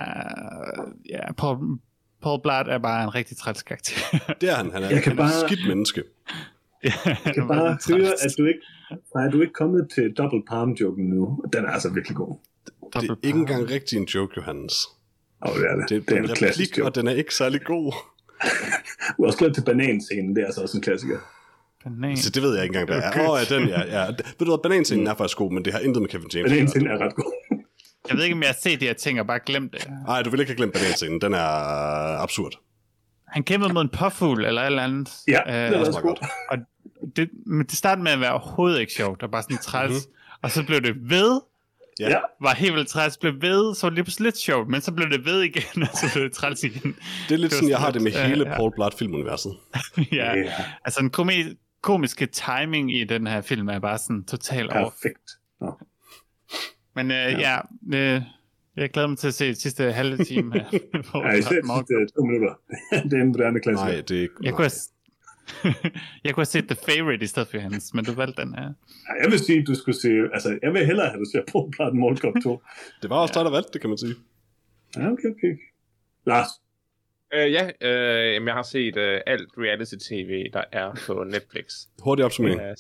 ja, Paul, Paul Blart er bare en rigtig træls karakter. [LAUGHS] Det er han. Han er, Jeg kan han er et bare- skidt menneske. Jeg kan bare høre, at du ikke Nej, du er ikke kommet til double palm joken nu. Den er altså virkelig god. Det er ikke engang rigtig en joke, Johannes. Og det er det. Det, Det, er er en en klassisk replik, og joke. den er ikke særlig god. Du er også glad til bananscenen, det er altså også en klassiker. Banan. Så det ved jeg ikke engang, hvad er. Åh, oh, ja, den, ja, ja. Ved du hvad, bananscenen er faktisk god, men det har intet med Kevin James. at gøre. Bananscenen er ret god. Jeg ved ikke, om jeg har set de her ting og bare glemt det. Nej, du vil ikke have glemt bananscenen. Den er absurd. Han kæmpede mod en påfugl eller et eller andet. Ja, Øh, det er også meget god. Og det, men det startede med at være overhovedet ikke sjovt, og bare sådan træls. Mm-hmm. Og så blev det ved, Ja. Ja. var helt vildt træls, blev ved, så var det lige pludselig lidt sjovt, men så blev det ved igen, [LAUGHS] og så blev det træls igen. Det er lidt var sådan, jeg har det med hele ja. Paul Blart filmuniverset. [LAUGHS] ja. Ja, Altså den komi- komiske timing i den her film er bare sådan totalt over. perfekt. Nå. Men øh, ja, øh, jeg glæder mig til at se de sidste halve time Ja, især de sidste to minutter. [LAUGHS] det er en moderne klassiker. Nej, det er ikke... Jeg kunne, have, [LAUGHS] jeg kunne have set The Favorite i stedet for hans, men du valgte den her. Nej, jeg vil sige, at du skulle se... Altså, jeg vil hellere have, at du ser på Blood Mall Cup 2. Det var også dig, der valgte det, kan man sige. Ja, okay, okay. Lars, Øh, ja, øh, jamen, jeg har set øh, alt reality-tv, der er på Netflix. Hurtig opsummering. Øh,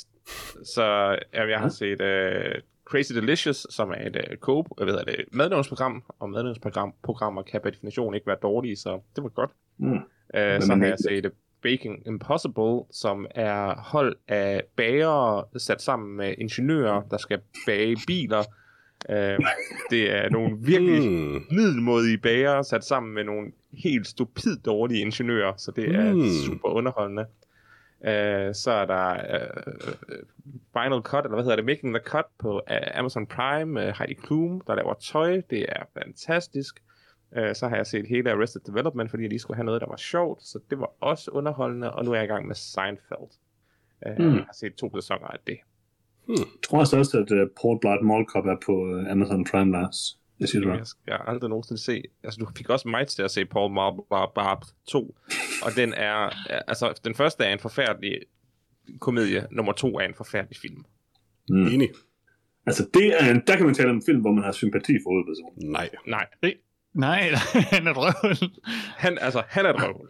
så øh, jeg har set øh, Crazy Delicious, som er et øh, coop, jeg ved, det, madlavningsprogram, og madlavningsprogrammer kan per definition ikke være dårlige, så det var godt. Mm. Øh, så har jeg set Baking Impossible, som er hold af bagere sat sammen med ingeniører, der skal bage biler. Øh, det er nogle virkelig Hmm. middelmodige bager sat sammen med nogle helt stupid dårlige ingeniører, så det er Mm. super underholdende. Uh, så er der uh, Final Cut, eller hvad hedder det, Making the Cut på uh, Amazon Prime, uh, Heidi Klum, der laver tøj, det er fantastisk. Uh, så har jeg set hele Arrested Development, fordi jeg lige skulle have noget, der var sjovt, så det var også underholdende, og nu er jeg i gang med Seinfeld. Uh, Mm. Jeg har set to sæsoner af det. Jeg tror også, også at uh, Port Blood Mall Cop er på uh, Amazon Prime, Lars. Jeg siger det Jeg skal aldrig nogensinde se... Altså, du fik også mig til at se Paul Barb Barb 2. Og den er... Altså, den første er en forfærdelig komedie. Nummer to er en forfærdelig film. Mm. Enig. Altså, det er en, der kan man tale om en film, hvor man har sympati for hovedpersonen. Nej. Nej, Nej, [LAUGHS] han er et røvhul. han, altså, han er et røvhul.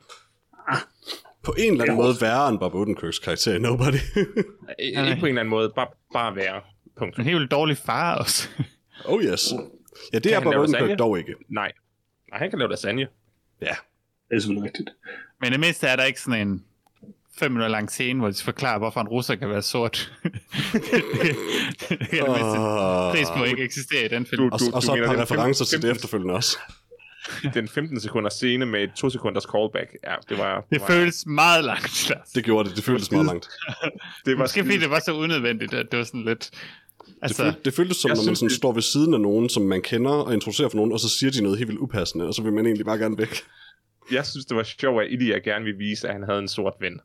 På en eller anden måde værre end Bob Odenkirks karakter i Nobody. [LAUGHS] Ikke på en eller anden måde. Bare, bare være. Punkt. En helt dårlig far også. [LAUGHS] oh yes. Ja, det Kan er Bob Odenkirk dog ikke. Nej. Nej, han kan lave lasagne. Ja. Det er selvfølgelig rigtigt. Men det mindste er der ikke sådan en fem minutter lang scene, hvor de forklarer, hvorfor en russer kan være sort. [LAUGHS] det, det, det, det det pris på ikke eksisterer i den film. Du- Og, og så et par referencer til det 15 efterfølgende også. [LAUGHS] Den 15 sekunder scene med et 2 sekunders callback. Ja, det var... Det var, føles meget langt, Lars. Det gjorde det. Det føltes meget langt. det var Måske fordi det var så unødvendigt, at det var sådan lidt... Det, Altså, føl, det føltes som, når man synes, sådan det- står ved siden af nogen, som man kender, og introducerer for nogen, og så siger de noget helt vildt upassende, og så vil man egentlig bare gerne væk. jeg synes, det var sjovt, at Ilya gerne ville vise, at han havde en sort ven.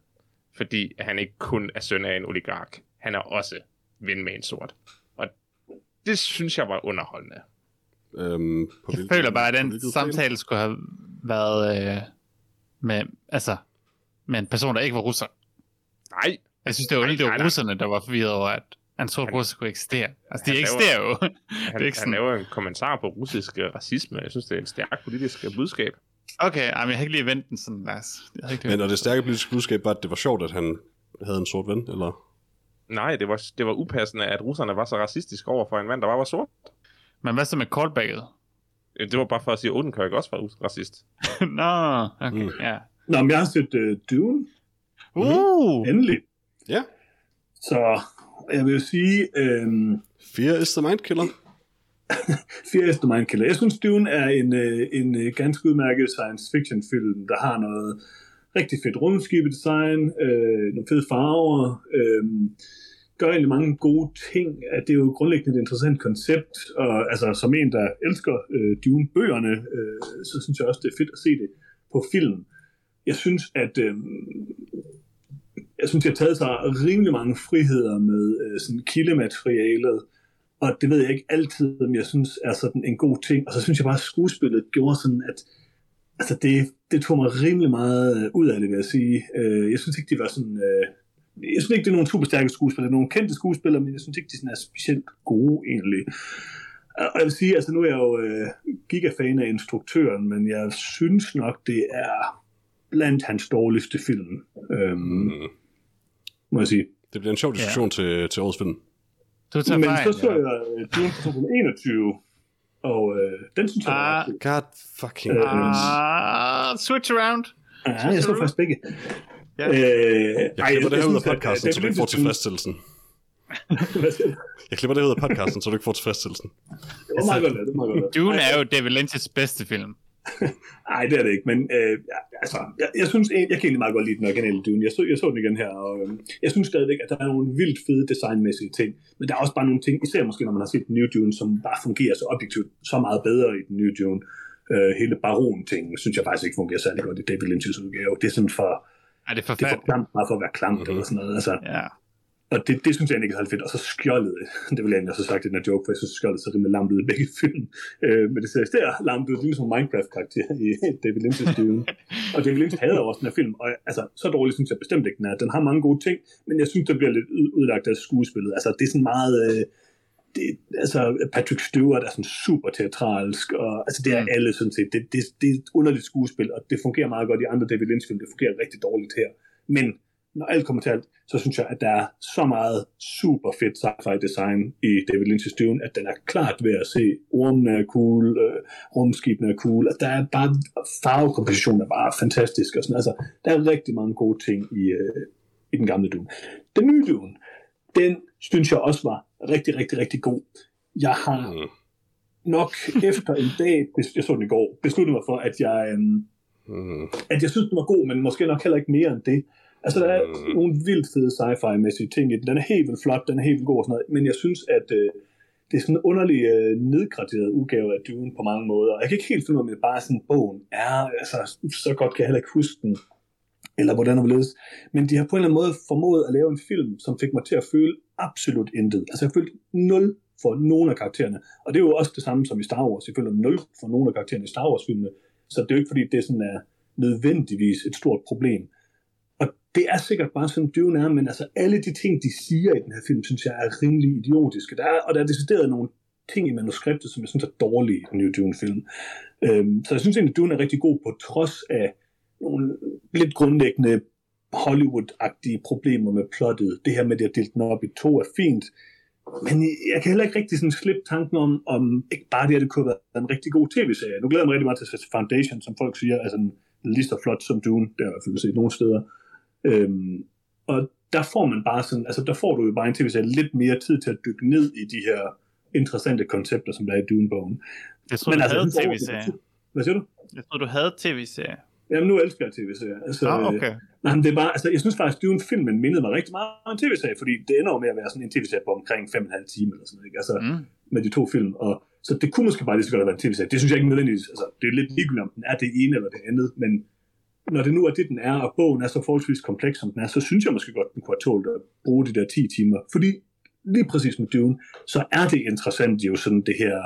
Fordi han ikke kun er søn af en oligark. Han er også ven med en sort. Og det synes jeg var underholdende. Øhm, på jeg føler bare, at den samtale skulle have været øh, med, altså, med en person, der ikke var russer. Nej, Jeg synes, det var, Nej, det var russerne, der var forvirret over, at en sort russer kunne eksistere. Altså, de eksisterer jo. [LAUGHS] han, det er ikke han laver en kommentar på russisk racisme. Jeg synes, det er et stærkt politisk budskab. Okay, ej, men jeg har ikke lige vendt den sådan, Lars. Jeg havde ikke Men og det stærke politiske budskab var, at det var sjovt, at han havde en sort ven, eller? Nej, det var, det var upassende, at russerne var så racistiske over for en mand, der bare var sort. Men hvad så med callbacket? Det var bare for at sige, at Odenkirk også var racist. [LAUGHS] Nå, okay, Mm. mm. ja. Nå, men jeg har set uh, Dune, Uh! endelig. Ja. Så jeg vil jo sige, øhm, Fear is the Mind Killer. Fear is Killer. Jeg synes, Dune er en, øh, en øh, ganske udmærket science fiction film, der har noget rigtig fedt rumskibedesign, øh, nogle fede farver, øh, gør egentlig mange gode ting. At det er jo grundlæggende et interessant koncept, og altså, som en, der elsker øh, Dune-bøgerne, øh, så synes jeg også, det er fedt at se det på film. Jeg synes, at øh, jeg synes, jeg har taget sig rimelig mange friheder med øh, sådan kildematerialet, og det ved jeg ikke altid, om jeg synes er sådan en god ting. Og så synes jeg bare, at skuespillet gjorde sådan, at altså det, det tog mig rimelig meget øh, ud af det, vil jeg sige. Øh, Jeg synes ikke, de var sådan... øh, Jeg synes ikke, det er nogle super stærke skuespillere. Det er nogle kendte skuespillere, men jeg synes ikke, de sådan er specielt gode, egentlig. Og jeg vil sige, altså nu er jeg jo øh, gigafan af instruktøren, men jeg synes nok, det er blandt hans dårligste film. Øhm, Mm. må jeg sige. Det bliver en sjov diskussion ja. til, til årets film. Du tager Men fejl. så så jeg Dune fra 2021, og øh, den synes jeg var Ah. fed. God fucking Øh. Ah, switch around. Ja, jeg så faktisk begge. Ja. Øh, [LAUGHS] Jeg klipper det her ud af podcasten, så du ikke får tilfredstillelsen. Jeg klipper det her ud af podcasten, så du ikke får tilfredstillelsen. Det var meget godt lavet, det var meget godt lavet. Dune Ej, er jo David Lynch's bedste film. [LAUGHS] Nej, det er det ikke, men øh, altså, jeg, jeg synes, jeg, jeg kan egentlig meget godt lide den originale Dune. Jeg så, jeg så den igen her, og øh, jeg synes stadigvæk, at der er nogle vildt fede designmæssige ting, men der er også bare nogle ting, især måske når man har set den nye Dune, som bare fungerer så objektivt så meget bedre i den nye Dune. Øh, hele baron-ting, synes jeg faktisk ikke fungerer særlig godt i David Lynch's udgave. Det er sådan for, Er det det er for klamt, bare for at være klamt, Mhm. mm-hmm. eller sådan noget. Altså, Ja. Og det, det synes jeg ikke er særlig fedt. Og så skjoldet, [LAUGHS] det vil jeg egentlig også have sagt i den her joke, for jeg synes, skjoldet ser rimelig lamt ud i begge [LAUGHS] film. Øh, men det ser i stedet lamt ud, lige som Minecraft-karakter i [LAUGHS] David Lynch's Dune. og David Lynch havde også den her film, og altså, så dårligt synes jeg bestemt ikke, den er. Den har mange gode ting, men jeg synes, det bliver lidt ud- udlagt af skuespillet. Altså, det er sådan meget... Øh, det, altså, Patrick Stewart er sådan super teatralsk, og altså, det er Mm. alle sådan set. Det, det, det er et underligt skuespil, og det fungerer meget godt i andre David Lynch-film. Det fungerer rigtig dårligt her. Men når alt kommer til alt, så synes jeg, at der er så meget super fedt sci-fi design i David Lynch's Dune, at den er klart ved at se, ormene er cool, øh, rumskibene er cool, at der er bare farvekompositionen er bare fantastisk, og sådan, altså, der er rigtig mange gode ting i, øh, i den gamle Dune. Den nye Dune, den synes jeg også var rigtig, rigtig, rigtig god. Jeg har Mm. nok efter en dag, jeg så den i går, besluttet mig for, at jeg, Mm. at jeg synes, den var god, men måske nok heller ikke mere end det. Altså, der er Mm. nogle vildt fede sci-fi-mæssige ting i den. Den er helt vildt flot, den er helt vildt god og sådan noget, men jeg synes, at øh, det er sådan en underlig øh, nedgraderet udgave af Dune på mange måder. Jeg kan ikke helt finde ud af, om det bare sådan bogen er, altså, så godt kan jeg heller ikke huske den, eller hvordan det ledes. Men de har på en eller anden måde formået at lave en film, som fik mig til at føle absolut intet. Altså, jeg følte nul for nogle af karaktererne. Og det er jo også det samme som i Star Wars. Jeg føler nul for nogle af karaktererne i Star Wars-filmene. Så det er jo ikke, fordi det sådan er nødvendigvis et stort problem. Det er sikkert bare sådan, dyven er, men altså alle de ting, de siger i den her film, synes jeg er rimelig idiotiske. Der er, og der er decideret nogle ting i manuskriptet, som jeg synes er dårlige i den nye Dune-film. Øhm, så jeg synes egentlig, at Dune er rigtig god på trods af nogle lidt grundlæggende Hollywood-agtige problemer med plottet. Det her med, at det er delt den op i to er fint, men jeg kan heller ikke rigtig sådan slippe tanken om, om ikke bare det, at det kunne have været en rigtig god tv-serie. Nu glæder jeg mig rigtig meget til Foundation, som folk siger, er sådan lige så flot som Dune. Det har jeg i hvert fald set nogle steder. Øhm, og der får man bare sådan, altså der får du jo bare en tv-serie lidt mere tid til at dykke ned i de her interessante koncepter, som der er i Dune-bogen. Jeg troede, du havde den får- tv-serie. Hvad siger du? Jeg troede, du havde tv-serie. Jamen, nu elsker jeg tv-serier. Altså, Ah, okay. Nej, men det er bare, altså, jeg synes faktisk, at Dune-filmen mindede mig rigtig meget om en tv-serie, fordi det ender jo med at være sådan en tv-serie på omkring 5,5 timer eller sådan noget, ikke? Altså, Mm. med de to film. Og, så det kunne måske bare lige så godt været en tv-serie. Det synes jeg ikke nødvendigvis, altså, det er lidt ligegyldigt, om den er det ene eller det andet, men når det nu er det, den er, og bogen er så forholdsvis kompleks, som den er, så synes jeg måske godt, den kunne have tålt at bruge de der 10 timer. Fordi lige præcis med Dune, så er det interessant jo sådan det her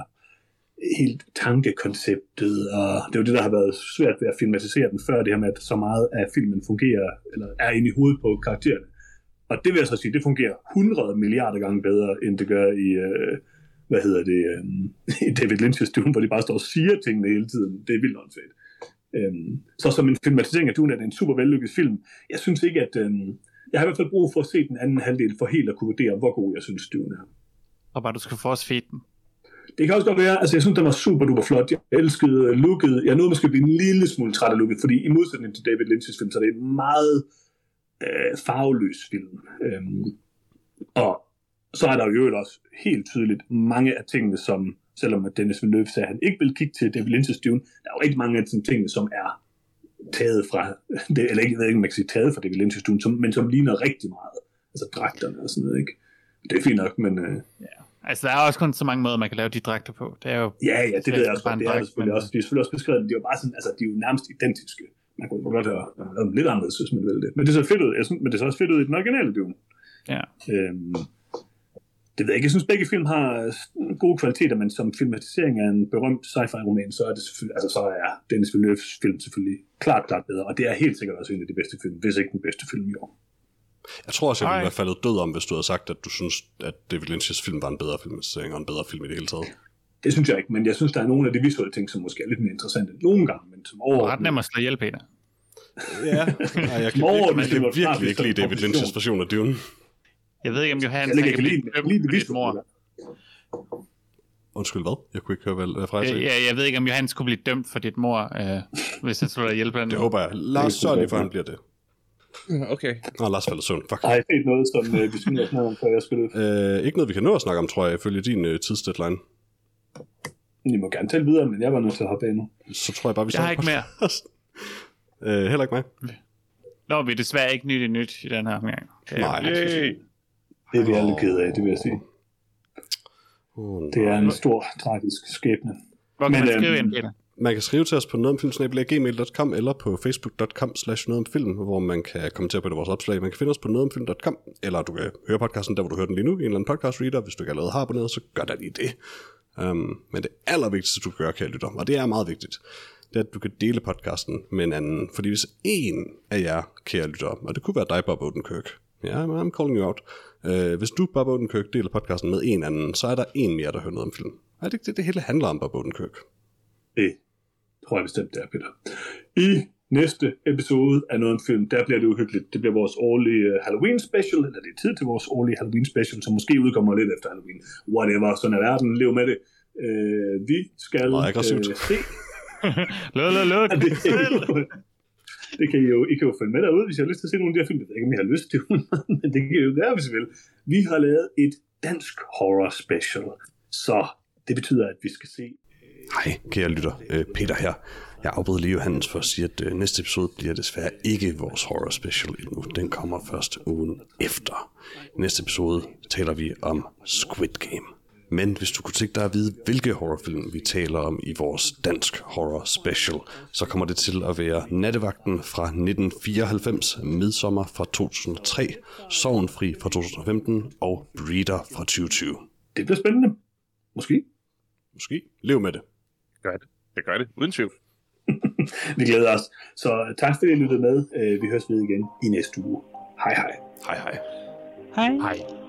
helt tankekonceptet, og det er jo det, der har været svært ved at filmatisere den før, det her med, at så meget af filmen fungerer, eller er inde i hovedet på karaktererne. Og det vil jeg så sige, det fungerer 100 milliarder gange bedre, end det gør i, øh, hvad hedder det, øh, [LAUGHS] David Lynch's Dune, hvor de bare står og siger tingene hele tiden. Det er vildt åndssvagt. Øhm, så som en filmatisering af Dune er det en super vellykket film. Jeg synes ikke, at... Øhm, jeg har i hvert fald brug for at se den anden halvdel for helt at kunne vurdere, hvor god jeg synes Dune er. Og bare, du skal force feed den. Det kan også godt være, altså jeg synes, den var super duper flot. Jeg elskede øh, looket. Jeg nåede måske at blive en lille smule træt af looket, fordi i modsætning til David Lynch's film, så er det en meget øh, farveløs film. Øhm, og så er der jo også helt tydeligt mange af tingene, som selvom at Dennis Villeneuve sagde, at han ikke ville kigge til David Lynch's Dune, der er jo rigtig mange af de tingene, som er taget fra, [LAUGHS] det, eller ikke, jeg ved ikke, om man kan sige taget fra David Lynch's Dune, som, men som ligner rigtig meget. Altså dragterne og sådan noget, ikke? Det er fint nok, men øh, Altså, der er også kun så mange måder, man kan lave de dragter på. Det er jo... Ja, ja, det ved jeg også Det er dragt, selvfølgelig men- også. De er selvfølgelig også beskrevet, de er jo bare sådan, altså, de er jo nærmest identiske. Man kunne godt have lavet dem lidt anderledes, hvis man vil det. Men det ser fedt ud. Jeg synes, men det ser også fedt ud i den originale Dune. Ja. Øhm, det ved jeg ikke. Jeg synes, begge film har gode kvaliteter, men som filmatisering af en berømt sci-fi-roman, så er det selvfølgelig, altså så er Dennis Villeneuve's film selvfølgelig klart, klart bedre. Og det er helt sikkert også en af de bedste film, hvis ikke den bedste film i år. Jeg tror også, jeg ville være faldet død om, hvis du havde sagt, at du synes, at David Lynch's film var en bedre filmatisering og en bedre film i det hele taget. Det synes jeg ikke, men jeg synes, der er nogle af de visuelle ting, som måske er lidt mere interessante nogle gange, men som Det er ret nemt at slå ihjel, Peter. Ja, [LAUGHS] Ej, jeg kan overordnet virkelig, jeg kan virkelig ikke lide David. Lynch's version af Dune. Jeg ved ikke, om Johan Jeg kan kan blive dømt det for dit mor. Undskyld, hvad? Jeg kunne ikke høre, hvad, hvad fra jeg Jeg, sagde. jeg, jeg ved ikke, om Johan skulle blive dømt for dit mor, øh, hvis jeg slår dig ihjel den Det håber jeg. Lars, lige for, han bliver det. Okay. Nå, Lars falder søvn. Fuck. Har jeg set noget, som øh, vi synes, at om, før jeg spillede? Øh, ikke noget, vi kan nå at snakke om, tror jeg, ifølge din øh, tidsdeadline. I må gerne tale videre, men jeg var nødt til at hoppe af nu. Så tror jeg bare, vi Jeg har ikke mere. øh, heller ikke mig. Nå, vi er desværre ikke nyt i nyt i den her omgang. Det er- Nej. Yay. Det er vi alle kede af, det vil jeg sige. Oh, Det er en stor, tragisk skæbne. Hvor kan Men, man skrive øhm, ind, Peter? Man kan skrive til os på nogetomfilm.gmail.com eller på facebook.com slash nogetomfilm, hvor man kan kommentere på det vores opslag. Man kan finde os på nogetomfilm.com, eller du kan høre podcasten der, hvor du hører den lige nu, i en eller anden podcast reader. Hvis du ikke allerede har abonneret, så gør da lige det. Um, men det allervigtigste, du kan gøre, kære lytter, og det er meget vigtigt, det er, at du kan dele podcasten med en anden. Fordi hvis en af jer, kære lytter, og det kunne være dig, Bob Odenkirk, ja, yeah, I'm calling you out. Uh, hvis du, Bob Odenkirk, deler podcasten med en anden, så er der en mere, der hører noget om film. Er det ikke det, det hele handler om, Bob Odenkirk? Det tror jeg bestemt, det er, Peter. I Næste episode af noget en film, der bliver det uhyggeligt. Det bliver vores årlige øh, Halloween special, eller det er tid til vores årlige Halloween special, som måske udkommer lidt efter Halloween. Whatever, sådan er verden, lev med det. Øh, vi skal Meget aggressivt. øh, se Lå, lå, lå. Det, kan I jo, I kan jo følge med derude, hvis I har lyst til at se nogle af de her film. Jeg ved ikke, om I har lyst til [LAUGHS] men det kan I jo gøre, hvis I vil. Vi har lavet et dansk horror special, så det betyder, at vi skal se... Øh, Hej, kære lytter. Øh, Peter her. Jeg afbryder lige Johannes for at sige, at øh, næste episode bliver desværre ikke vores horror special endnu. Den kommer først ugen efter. I næste episode taler vi om Squid Game. Men hvis du kunne tænke dig at vide, hvilke horrorfilm vi taler om i vores dansk horror special, så kommer det til at være Nattevagten fra 1994, Midsommer fra 2003, Sovnfri fra 2015 og Breeder fra 2020. Det bliver spændende. Måske. Måske. Lev med det. Gør det. Det gør det, uden tvivl. [LAUGHS] Vi glæder os. Så tak fordi I lyttede med. Øh, Vi høres ved igen i næste uge. Hej hej. Hej hej. Hej. Hej.